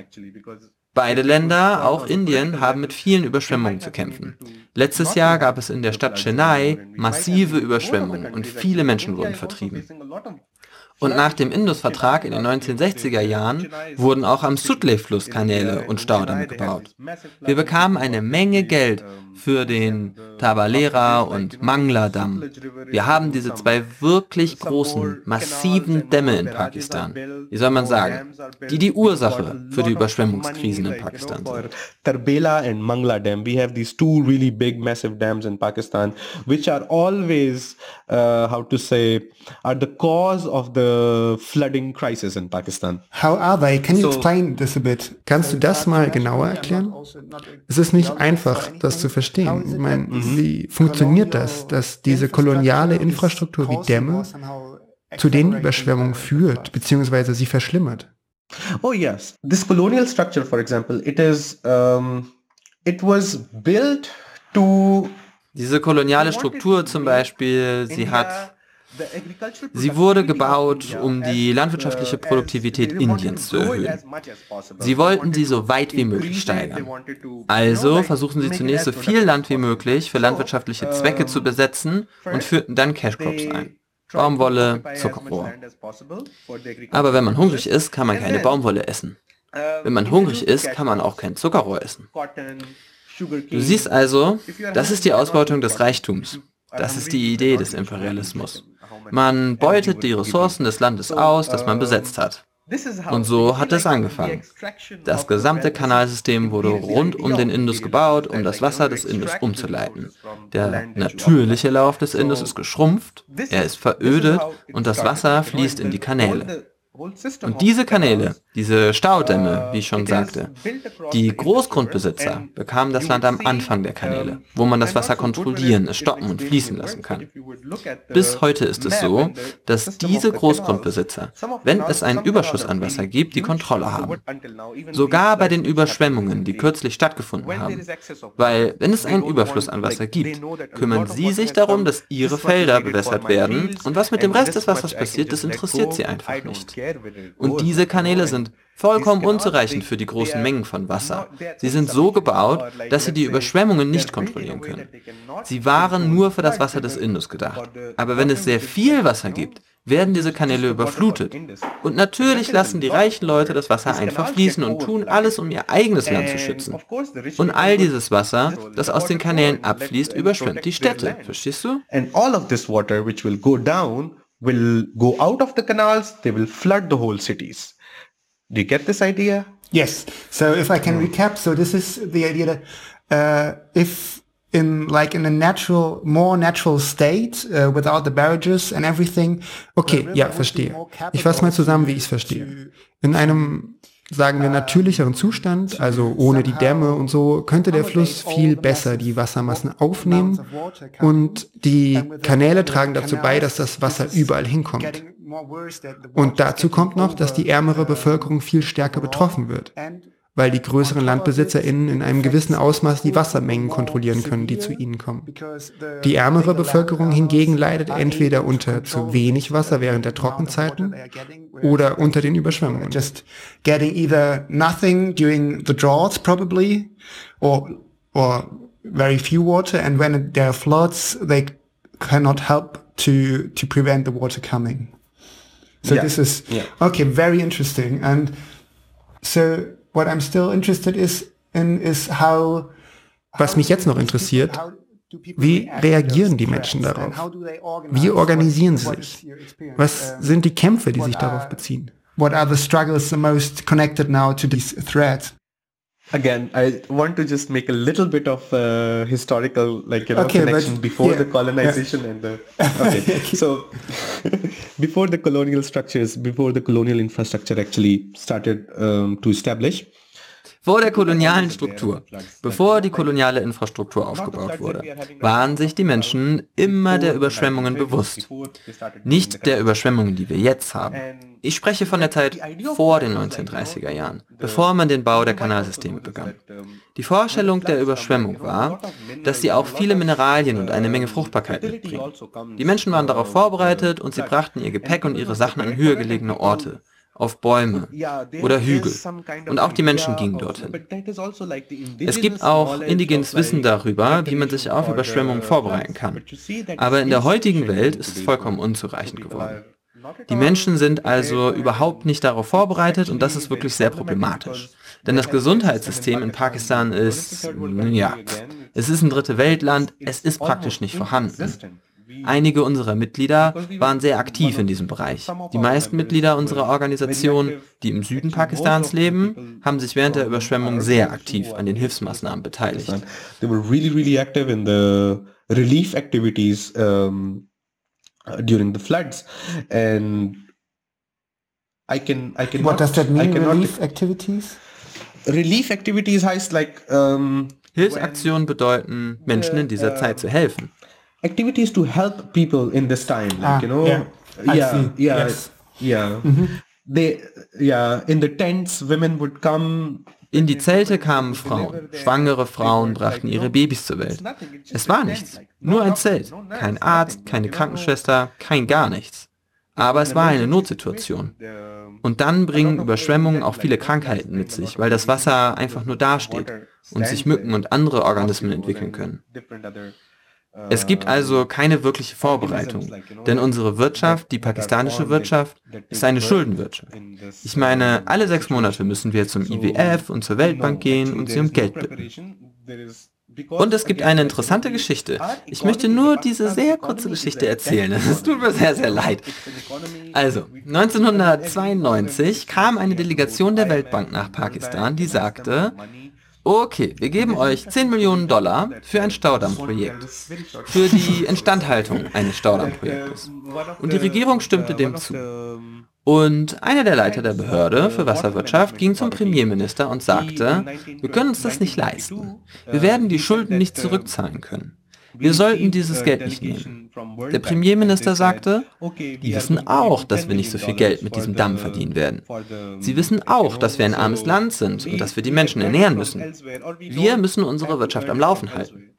Beide Länder, auch Indien, haben mit vielen Überschwemmungen zu kämpfen. Letztes Jahr gab es in der Stadt Chennai massive Überschwemmungen und viele Menschen wurden vertrieben. Und nach dem Indus-Vertrag in den 1960er Jahren wurden auch am Sutlej-Fluss Kanäle und Staudamme gebaut. Wir bekamen eine Menge Geld für den Tabalera und Mangla-Damm. Wir haben diese zwei wirklich großen, massiven Dämme in Pakistan. Wie soll man sagen, die die Ursache für die Überschwemmungskrisen in Pakistan sind. We have these two really big, massive dams in Pakistan, which are always, uh, how to say, are the cause of the flooding crisis in Pakistan. How are they? Can you explain this a bit? Kannst du das mal genauer erklären? Es ist nicht einfach, das zu verstehen verstehen. Ich meine, mhm. wie funktioniert das, dass diese koloniale Infrastruktur wie Dämme zu den Überschwemmungen führt, beziehungsweise sie verschlimmert? Oh yes, this colonial structure, for example, it is, um, it was built to diese koloniale Struktur zum Beispiel, sie hat Sie wurde gebaut, um die landwirtschaftliche Produktivität Indiens zu erhöhen. Sie wollten sie so weit wie möglich steigern. Also versuchen sie zunächst so viel Land wie möglich für landwirtschaftliche Zwecke zu besetzen und führten dann Cash Crops ein. Baumwolle, Zuckerrohr. Aber wenn man hungrig ist, kann man keine Baumwolle essen. Wenn man hungrig ist, kann man auch kein Zuckerrohr essen. Du siehst also, das ist die Ausbeutung des Reichtums. Das ist die Idee des Imperialismus. Man beutet die Ressourcen des Landes aus, das man besetzt hat. Und so hat es angefangen. Das gesamte Kanalsystem wurde rund um den Indus gebaut, um das Wasser des Indus umzuleiten. Der natürliche Lauf des Indus ist geschrumpft, er ist verödet und das Wasser fließt in die Kanäle. Und diese Kanäle, diese Staudämme, wie ich schon sagte, die Großgrundbesitzer bekamen das Land am Anfang der Kanäle, wo man das Wasser kontrollieren, es stoppen und fließen lassen kann. Bis heute ist es so, dass diese Großgrundbesitzer, wenn es einen Überschuss an Wasser gibt, die Kontrolle haben. Sogar bei den Überschwemmungen, die kürzlich stattgefunden haben. Weil, wenn es einen Überfluss an Wasser gibt, kümmern sie sich darum, dass ihre Felder bewässert werden und was mit dem Rest des Wassers passiert, das interessiert sie einfach nicht. Und diese Kanäle sind vollkommen unzureichend für die großen Mengen von Wasser. Sie sind so gebaut, dass sie die Überschwemmungen nicht kontrollieren können. Sie waren nur für das Wasser des Indus gedacht. Aber wenn es sehr viel Wasser gibt, werden diese Kanäle überflutet. Und natürlich lassen die reichen Leute das Wasser einfach fließen und tun alles, um ihr eigenes Land zu schützen. Und all dieses Wasser, das aus den Kanälen abfließt, überschwemmt die Städte. Verstehst du? And all of this water which will go will go out of the canals, they will flood the whole cities. Do you get this idea? Yes. So if I can recap, so this is the idea that uh, if in like in a natural, more natural state, uh, without the barrages and everything. Okay, ja, verstehe. Ich fasse mal zusammen, wie ich es verstehe. In einem sagen wir, natürlicheren Zustand, also ohne die Dämme und so, könnte der Fluss viel besser die Wassermassen aufnehmen und die Kanäle tragen dazu bei, dass das Wasser überall hinkommt. Und dazu kommt noch, dass die ärmere Bevölkerung viel stärker betroffen wird weil die größeren LandbesitzerInnen in einem gewissen Ausmaß die Wassermengen kontrollieren können, die zu ihnen kommen. Die ärmere Bevölkerung hingegen leidet entweder unter zu wenig Wasser während der Trockenzeiten oder unter den Überschwemmungen. Just getting either nothing during the droughts probably or, or very few water and when there are floods they cannot help to, to prevent the water coming. So yeah. this is, yeah. okay, very interesting. And so what I'm still interested is in is how Was mich jetzt noch interessiert, wie reagieren die Menschen darauf? Wie organisieren sie sich? Was sind die Kämpfe, die sich darauf beziehen? What are the struggles the most connected now to this threat? Again, I want to just make a little bit of uh, historical, like you know, okay, connection before yeah, the colonization yeah. and the. (laughs) Okay, so before the colonial structures, before the colonial infrastructure actually started um, to establish, Vor der kolonialen Struktur, bevor die koloniale Infrastruktur aufgebaut wurde, waren sich die Menschen immer der Überschwemmungen bewusst. Nicht der Überschwemmungen, die wir jetzt haben. Ich spreche von der Zeit vor den 1930er Jahren, bevor man den Bau der Kanalsysteme begann. Die Vorstellung der Überschwemmung war, dass sie auch viele Mineralien und eine Menge Fruchtbarkeit mitbringen. Die Menschen waren darauf vorbereitet und sie brachten ihr Gepäck und ihre Sachen an höher gelegene Orte auf Bäume oder Hügel. Und auch die Menschen gingen dorthin. Also es gibt auch indigenes Wissen darüber, wie man sich auf Überschwemmungen vorbereiten kann. Aber in der heutigen Welt ist es vollkommen unzureichend geworden. Die Menschen sind also überhaupt nicht darauf vorbereitet und das ist wirklich sehr problematisch. Denn das Gesundheitssystem in Pakistan ist, ja, es ist ein dritte Weltland, es ist praktisch nicht vorhanden. Einige unserer Mitglieder waren sehr aktiv in diesem Bereich. Die meisten Mitglieder unserer Organisation, die im Süden Pakistans leben, haben sich während der Überschwemmung sehr aktiv an den Hilfsmaßnahmen beteiligt. They were really, really active in the relief activities during the floods. And I can, I can What does that mean, relief activities? Relief activities heißt like um, Hilfsaktionen bedeuten, Menschen in dieser Zeit zu helfen activities to help people in this time like ah, you know yeah yeah yeah, yes. yeah. Mm-hmm. they yeah in the tents women would come In die Zelte kamen Frauen. Schwangere Frauen brachten ihre Babys zur Welt. Es war nichts. Nur ein Zelt. Kein Arzt, keine Krankenschwester, kein gar nichts. Aber es war eine Notsituation. Und dann bringen Überschwemmungen auch viele Krankheiten mit sich, weil das Wasser einfach nur dasteht und sich Mücken und andere Organismen entwickeln können. Es gibt also keine wirkliche Vorbereitung, denn unsere Wirtschaft, die pakistanische Wirtschaft, ist eine Schuldenwirtschaft. Ich meine, alle sechs Monate müssen wir zum IWF und zur Weltbank gehen und sie um Geld bitten. Und es gibt eine interessante Geschichte. Ich möchte nur diese sehr kurze Geschichte erzählen. Es tut mir sehr, sehr leid. Also, 1992 kam eine Delegation der Weltbank nach Pakistan, die sagte, Okay, wir geben euch 10 Millionen Dollar für ein Staudammprojekt. Für die Instandhaltung eines Staudammprojektes. Und die Regierung stimmte dem zu. Und einer der Leiter der Behörde für Wasserwirtschaft ging zum Premierminister und sagte, wir können uns das nicht leisten. Wir werden die Schulden nicht zurückzahlen können. Wir sollten dieses Geld nicht nehmen. Der Premierminister sagte, die wissen auch, dass wir nicht so viel Geld mit diesem Damm verdienen werden. Sie wissen auch, dass wir ein armes Land sind und dass wir die Menschen ernähren müssen. Wir müssen unsere Wirtschaft am Laufen halten.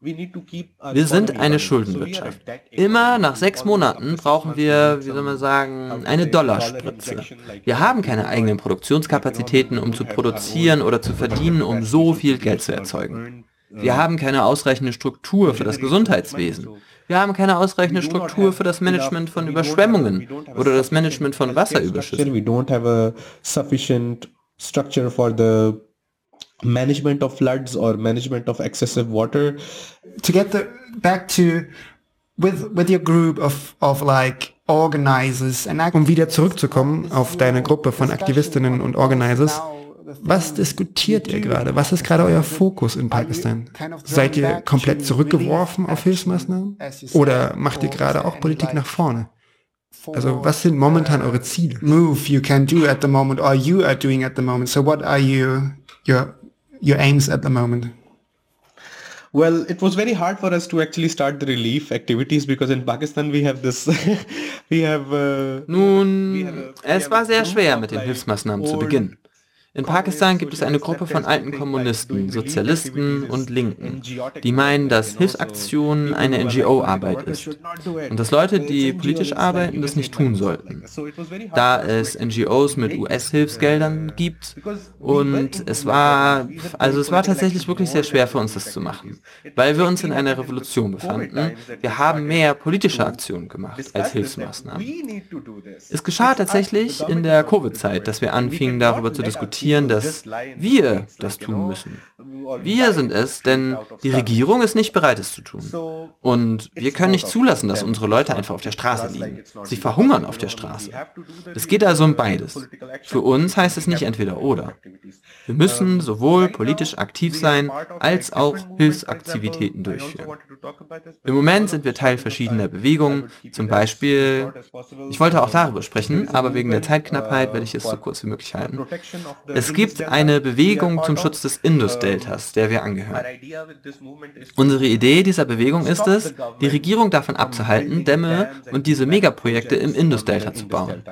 Wir sind eine Schuldenwirtschaft. Immer nach sechs Monaten brauchen wir, wie soll man sagen, eine Dollarspritze. Wir haben keine eigenen Produktionskapazitäten, um zu produzieren oder zu verdienen, um so viel Geld zu erzeugen. Wir haben keine ausreichende Struktur für das Gesundheitswesen. Wir haben keine ausreichende Struktur für das Management von Überschwemmungen oder das Management von Wasserüberschüssen. We don't have a sufficient structure for the management of floods or management of excessive water. To get the, back to with with your group of of like organizers and um wieder zurückzukommen auf deine Gruppe von Aktivistinnen und Organizers. Was diskutiert ihr gerade? Was ist gerade euer Fokus in Pakistan? Seid ihr komplett zurückgeworfen auf Hilfsmaßnahmen? Oder macht ihr gerade auch Politik nach vorne? Also was sind momentan eure Ziele? Move you can do at the moment or you are doing at the moment. So what are you your your aims at the moment? Well, it was very hard for us to actually start the relief activities because in Pakistan we have this, (laughs) we have. Uh, Nun, es war sehr schwer mit den Hilfsmaßnahmen zu beginnen. In Pakistan gibt es eine Gruppe von alten Kommunisten, Sozialisten und Linken, die meinen, dass Hilfsaktion eine NGO-Arbeit ist und dass Leute, die politisch arbeiten, das nicht tun sollten, da es NGOs mit US-Hilfsgeldern gibt und es war, also es war tatsächlich wirklich sehr schwer für uns das zu machen, weil wir uns in einer Revolution befanden. Wir haben mehr politische Aktionen gemacht als Hilfsmaßnahmen. Es geschah tatsächlich in der Covid-Zeit, dass wir anfingen darüber zu diskutieren, akzeptieren, dass wir das tun müssen. Wir sind es, denn die Regierung ist nicht bereit, es zu tun. Und wir können nicht zulassen, dass unsere Leute einfach auf der Straße liegen. Sie verhungern auf der Straße. Es geht also um beides. Für uns heißt es nicht entweder oder. Wir müssen sowohl politisch aktiv sein, als auch Hilfsaktivitäten durchführen. Im Moment sind wir Teil verschiedener Bewegungen, zum Beispiel, ich wollte auch darüber sprechen, aber wegen der Zeitknappheit werde ich es so kurz wie möglich halten. Es gibt eine Bewegung zum Schutz des Indus-Deltas, der wir angehören. Unsere Idee dieser Bewegung ist es, die Regierung davon abzuhalten, Dämme und diese Megaprojekte im Indus-Delta zu bauen.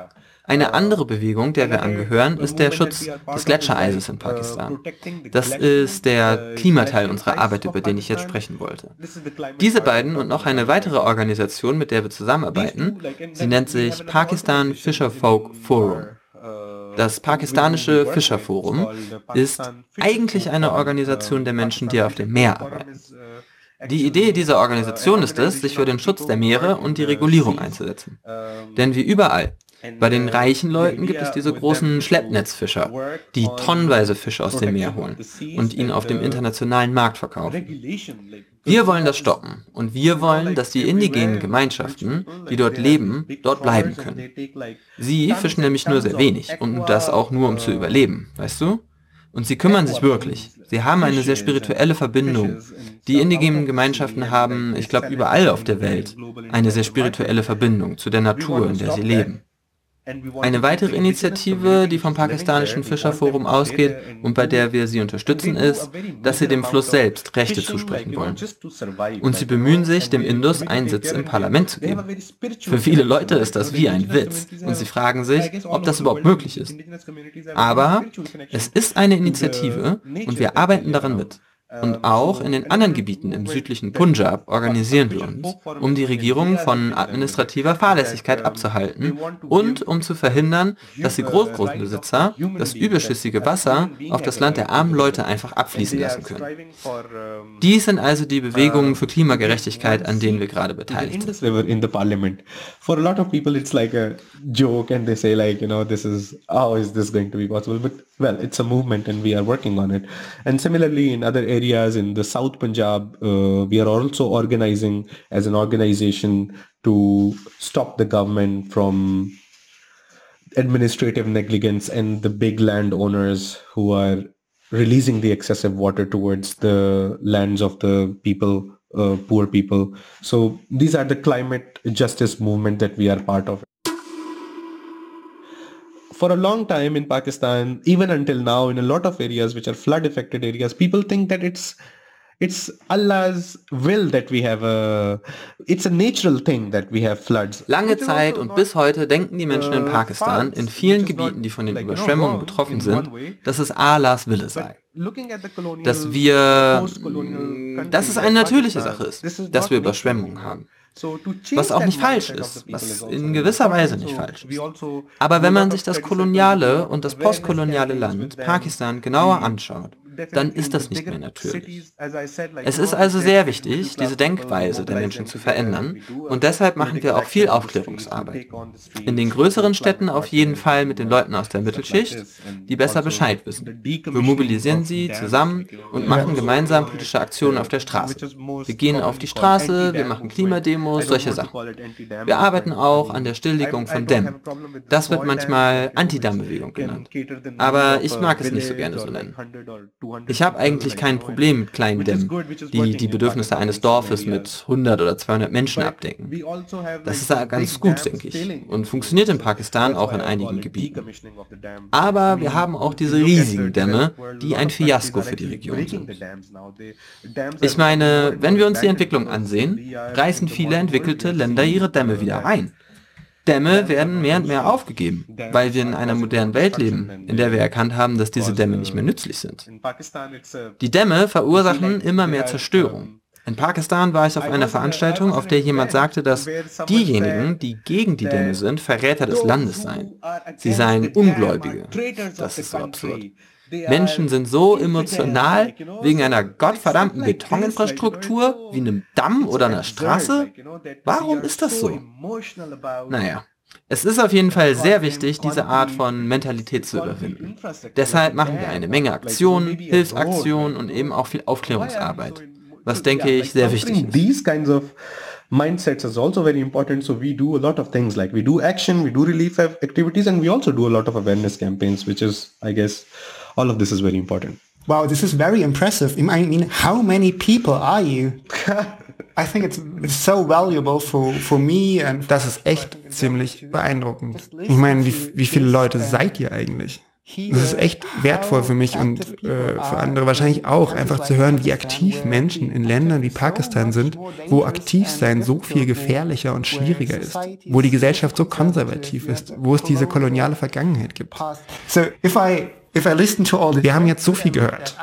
Eine andere Bewegung, der wir angehören, ist der Schutz des Gletschereises in Pakistan. Das ist der Klimateil unserer Arbeit, über den ich jetzt sprechen wollte. Diese beiden und noch eine weitere Organisation, mit der wir zusammenarbeiten, sie nennt sich Pakistan Fisher Folk Forum. Das pakistanische Fischerforum ist eigentlich eine Organisation der Menschen, die auf dem Meer arbeiten. Die Idee dieser Organisation ist es, sich für den Schutz der Meere und die Regulierung einzusetzen. Denn wie überall, bei den reichen Leuten gibt es diese großen Schleppnetzfischer, die tonnenweise Fische aus dem Meer holen und ihn auf dem internationalen Markt verkaufen. Wir wollen das stoppen und wir wollen, dass die indigenen Gemeinschaften, die dort leben, dort bleiben können. Sie fischen nämlich nur sehr wenig und das auch nur um zu überleben, weißt du? Und sie kümmern sich wirklich. Sie haben eine sehr spirituelle Verbindung. Die indigenen Gemeinschaften haben, ich glaube, überall auf der Welt eine sehr spirituelle Verbindung zu der Natur, in der sie leben. Eine weitere Initiative, die vom pakistanischen Fischerforum ausgeht und bei der wir sie unterstützen, ist, dass sie dem Fluss selbst Rechte zusprechen wollen. Und sie bemühen sich, dem Indus einen Sitz im Parlament zu geben. Für viele Leute ist das wie ein Witz und sie fragen sich, ob das überhaupt möglich ist. Aber es ist eine Initiative und wir arbeiten daran mit. Und auch in den anderen Gebieten im südlichen Punjab organisieren wir uns, um die Regierung von administrativer Fahrlässigkeit abzuhalten und um zu verhindern, dass die Großgrundbesitzer das überschüssige Wasser auf das Land der armen Leute einfach abfließen lassen können. Dies sind also die Bewegungen für Klimagerechtigkeit, an denen wir gerade beteiligt sind. In the parliament. For a lot of people it's like a joke and they say like, you know, this is, how is this going to be possible? But well, it's a movement and we are working on it. And similarly in other areas in the South Punjab, uh, we are also organizing as an organization to stop the government from administrative negligence and the big landowners who are releasing the excessive water towards the lands of the people, uh, poor people. So these are the climate justice movement that we are part of for a long time in Pakistan, even until now, in a lot of areas which are flood affected areas, people think that it's it's Allah's will that we have a it's a natural thing that we have floods. Lange Zeit und bis heute denken die Menschen in Pakistan in vielen Gebieten, die von den Überschwemmungen betroffen sind, dass es Allahs Wille sei. Dass wir dass es eine natürliche Sache ist, dass wir Überschwemmungen haben. Was auch nicht falsch ist, was in gewisser Weise nicht falsch ist. Also Aber wenn man sich das koloniale und das postkoloniale Land Pakistan genauer anschaut, dann ist das nicht mehr natürlich. Es ist also sehr wichtig, diese Denkweise der Menschen zu verändern und deshalb machen wir auch viel Aufklärungsarbeit. In den größeren Städten auf jeden Fall mit den Leuten aus der Mittelschicht, die besser Bescheid wissen. Wir mobilisieren sie zusammen und machen gemeinsam politische Aktionen auf der Straße. Wir gehen auf die Straße, wir machen Klimademos, solche Sachen. Wir arbeiten auch an der Stilllegung von Dämmen. Das wird manchmal Anti-Damm-Bewegung genannt. Aber ich mag es nicht so gerne so nennen. Ich habe eigentlich kein Problem mit kleinen Dämmen, die die Bedürfnisse eines Dorfes mit 100 oder 200 Menschen abdecken. Das ist ganz gut, denke ich, und funktioniert in Pakistan auch in einigen Gebieten. Aber wir haben auch diese riesigen Dämme, die ein Fiasko für die Region sind. Ich meine, wenn wir uns die Entwicklung ansehen, reißen viele entwickelte Länder ihre Dämme wieder ein. Dämme werden mehr und mehr aufgegeben, weil wir in einer modernen Welt leben, in der wir erkannt haben, dass diese Dämme nicht mehr nützlich sind. Die Dämme verursachen immer mehr Zerstörung. In Pakistan war ich auf einer Veranstaltung, auf der jemand sagte, dass diejenigen, die gegen die Dämme sind, Verräter des Landes seien. Sie seien Ungläubige. Das ist so absurd. Menschen sind so emotional wegen einer gottverdammten Betoninfrastruktur wie einem Damm oder einer Straße? Warum ist das so? Naja. Es ist auf jeden Fall sehr wichtig, diese Art von Mentalität zu überwinden. Deshalb machen wir eine Menge Aktionen, Hilfsaktionen und eben auch viel Aufklärungsarbeit, was denke ich sehr wichtig ist. mindsets is also very important so we do a lot of things like we do action we do relief activities and we also do a lot of awareness campaigns which is i guess all of this is very important. Wow, this is very impressive. I mean, how many people are you? (laughs) I think it's, it's so valuable for, for me and das ist echt ziemlich beeindruckend. Ich meine, wie, wie viele Leute seid ihr eigentlich? Das ist echt wertvoll für mich und äh, für andere wahrscheinlich auch, einfach zu hören, wie aktiv Menschen in Ländern wie Pakistan sind, wo aktiv sein so viel gefährlicher und schwieriger ist, wo die Gesellschaft so konservativ ist, wo es diese koloniale Vergangenheit gibt. So if I wir haben jetzt so viel gehört.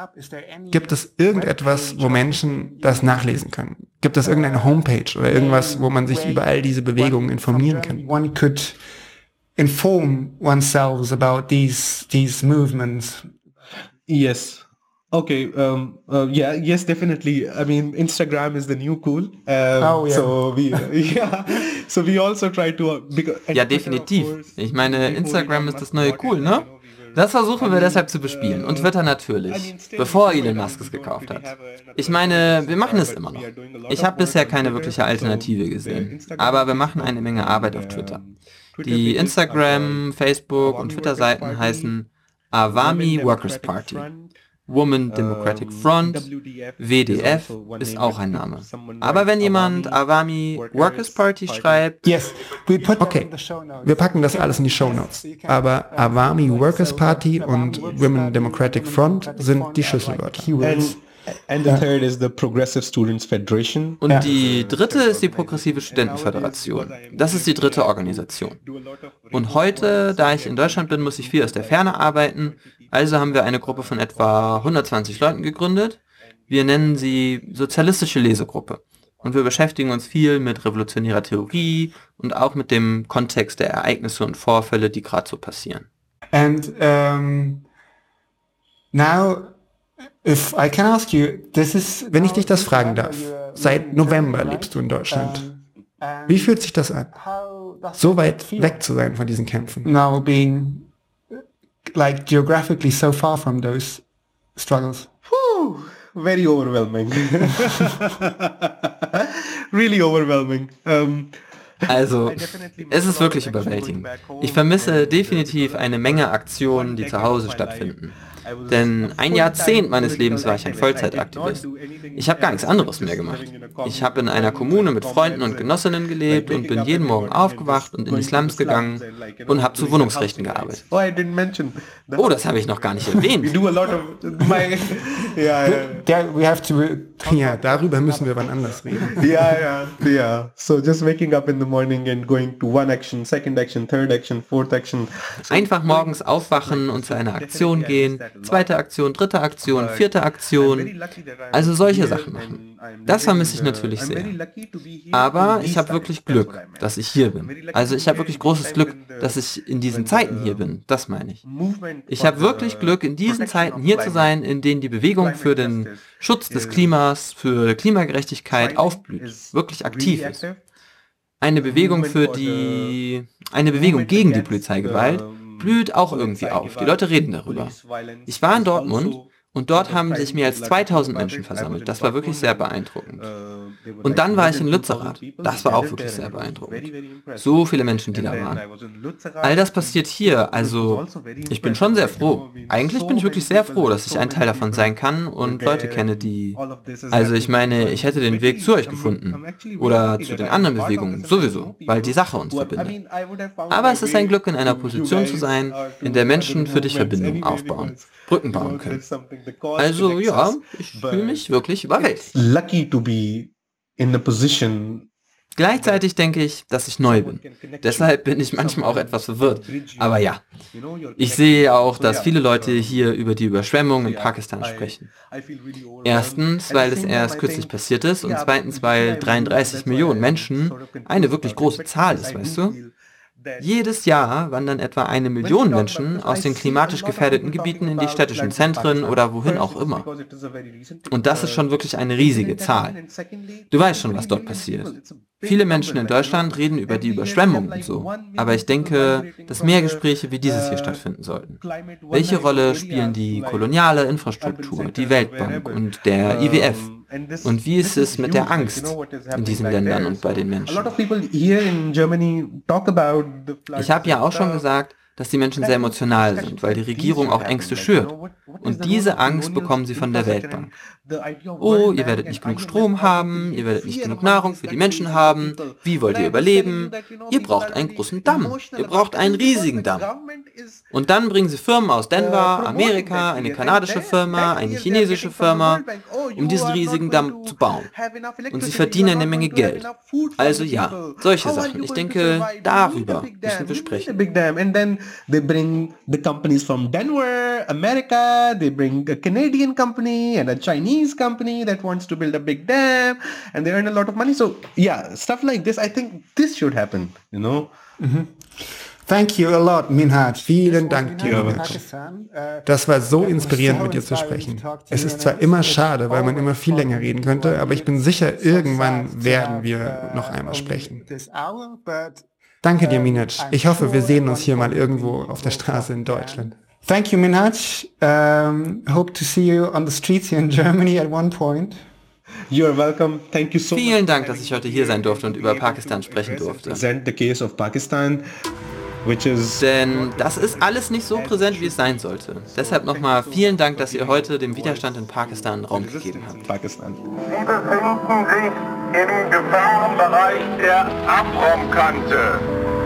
Gibt es irgendetwas, wo Menschen das nachlesen können? Gibt es irgendeine Homepage oder irgendwas, wo man sich über all diese Bewegungen informieren kann? One could inform oneself about these these movements. Yes. Okay. Um, uh, yeah. Yes. Definitely. I mean, Instagram is the new cool. Um, oh, yeah. So we, (laughs) yeah. So we also try to. Uh, because, ja, definitiv. Ich meine, Instagram ist das neue cool, ne? Das versuchen wir deshalb zu bespielen und Twitter natürlich, bevor Elon Musk es gekauft hat. Ich meine, wir machen es immer noch. Ich habe bisher keine wirkliche Alternative gesehen, aber wir machen eine Menge Arbeit auf Twitter. Die Instagram, Facebook und Twitter-Seiten heißen Awami Workers Party. Women Democratic Front, WDF ist auch ein Name. Aber wenn jemand Awami Workers Party schreibt, okay, wir packen das alles in die Show Notes. Aber Awami Workers Party und Women Democratic Front sind die Schlüsselwörter. And the third is the Progressive Students Federation. Und die dritte ist die Progressive Studentenföderation. Das ist die dritte Organisation. Und heute, da ich in Deutschland bin, muss ich viel aus der Ferne arbeiten. Also haben wir eine Gruppe von etwa 120 Leuten gegründet. Wir nennen sie Sozialistische Lesegruppe. Und wir beschäftigen uns viel mit revolutionärer Theorie und auch mit dem Kontext der Ereignisse und Vorfälle, die gerade so passieren. And um, now Wenn ich dich das fragen darf, seit November lebst du in Deutschland. Wie fühlt sich das an, so weit weg zu sein von diesen Kämpfen? Now being like geographically so far from those struggles. Whew, very overwhelming. (laughs) really overwhelming. Um, also, es ist wirklich überwältigend. Ich vermisse definitiv eine Menge Aktionen, die zu Hause stattfinden. Denn ein Jahrzehnt meines Lebens war ich ein Vollzeitaktivist. Ich habe gar nichts anderes mehr gemacht. Ich habe in einer Kommune mit Freunden und Genossinnen gelebt und bin jeden Morgen aufgewacht und in die Slums gegangen und habe zu Wohnungsrechten gearbeitet. Oh, das habe ich noch gar nicht erwähnt. (laughs) (laughs) Ja, darüber müssen wir wann anders reden. (laughs) Ja, ja, ja. So just waking up in the morning and going to one action, second action, third action, fourth action. Einfach morgens aufwachen und zu einer Aktion gehen, zweite Aktion, dritte Aktion, vierte Aktion. Also solche Sachen machen. Das vermisse ich natürlich sehr. Aber ich habe wirklich Glück, dass ich hier bin. Also ich habe wirklich großes Glück, dass ich in diesen Zeiten hier bin. Das meine ich. Ich habe wirklich Glück, in diesen Zeiten hier zu sein, in denen die Bewegung für den Schutz des Klimas, für Klimagerechtigkeit aufblüht, wirklich aktiv ist. Eine Bewegung für die, eine Bewegung gegen die Polizeigewalt, blüht auch irgendwie auf. Die Leute reden darüber. Ich war in Dortmund und dort haben sich mehr als 2000 Menschen versammelt. Das war wirklich sehr beeindruckend. Und dann war ich in Lützerath. Das war auch wirklich sehr beeindruckend. So viele Menschen, die da waren. All das passiert hier. Also ich bin schon sehr froh. Eigentlich bin ich wirklich sehr froh, dass ich ein Teil davon sein kann und Leute kenne, die... Also ich meine, ich hätte den Weg zu euch gefunden. Oder zu den anderen Bewegungen. Sowieso. Weil die Sache uns verbindet. Aber es ist ein Glück, in einer Position zu sein, in der Menschen für dich Verbindungen aufbauen. Brücken bauen können. Also ja, ich fühle mich wirklich überwältigt. Lucky to be in the position Gleichzeitig denke ich, dass ich neu bin. Deshalb bin ich manchmal auch etwas verwirrt. Aber ja, ich sehe auch, dass viele Leute hier über die Überschwemmung in Pakistan sprechen. Erstens, weil es erst kürzlich passiert ist und zweitens, weil 33 Millionen Menschen eine wirklich große Zahl ist, weißt du? Jedes Jahr wandern etwa eine Million Menschen aus den klimatisch gefährdeten Gebieten in die städtischen Zentren oder wohin auch immer. Und das ist schon wirklich eine riesige Zahl. Du weißt schon, was dort passiert. Viele Menschen in Deutschland reden über die Überschwemmung und so, aber ich denke, dass mehr Gespräche wie dieses hier stattfinden sollten. Welche Rolle spielen die koloniale Infrastruktur, die Weltbank und der IWF? Und wie ist es mit der Angst in diesen Ländern und bei den Menschen? Ich habe ja auch schon gesagt, dass die Menschen sehr emotional sind, weil die Regierung auch Ängste schürt. Und diese Angst bekommen sie von der Weltbank. Oh, ihr werdet nicht genug Strom haben, ihr werdet nicht genug Nahrung für die Menschen haben, wie wollt ihr überleben? Ihr braucht einen großen Damm, ihr braucht einen riesigen Damm. Und dann bringen sie Firmen aus Denver, Amerika, eine kanadische Firma, eine chinesische Firma, um diesen riesigen Damm zu bauen. Und sie verdienen eine Menge Geld. Also ja, solche Sachen. Ich denke, darüber müssen wir sprechen. They bring the companies from Denver, America, they bring a Canadian company and a Chinese company that wants to build a big dam and they earn a lot of money. So yeah, stuff like this, I think this should happen, you know? Mhm. Thank you a lot, Minhaj. Vielen Dank dir. Das war so inspirierend, mit dir zu sprechen. Es ist zwar immer schade, weil man immer viel länger reden könnte, aber ich bin sicher, irgendwann werden wir noch einmal sprechen. Danke dir, Minaj. Ich hoffe, wir sehen uns hier mal irgendwo auf der Straße in Deutschland. Thank you, Minhaj. Um, hope to see you on the streets here in Germany at one point. You're welcome. Thank you so Vielen Dank, dass ich heute hier sein durfte und über Pakistan sprechen durfte. The case of Pakistan, which is Denn das ist alles nicht so präsent, wie es sein sollte. Deshalb nochmal vielen Dank, dass ihr heute dem Widerstand in Pakistan Raum gegeben habt. Pakistan. Sie befinden sich im Gefahrenbereich der Abraumkante.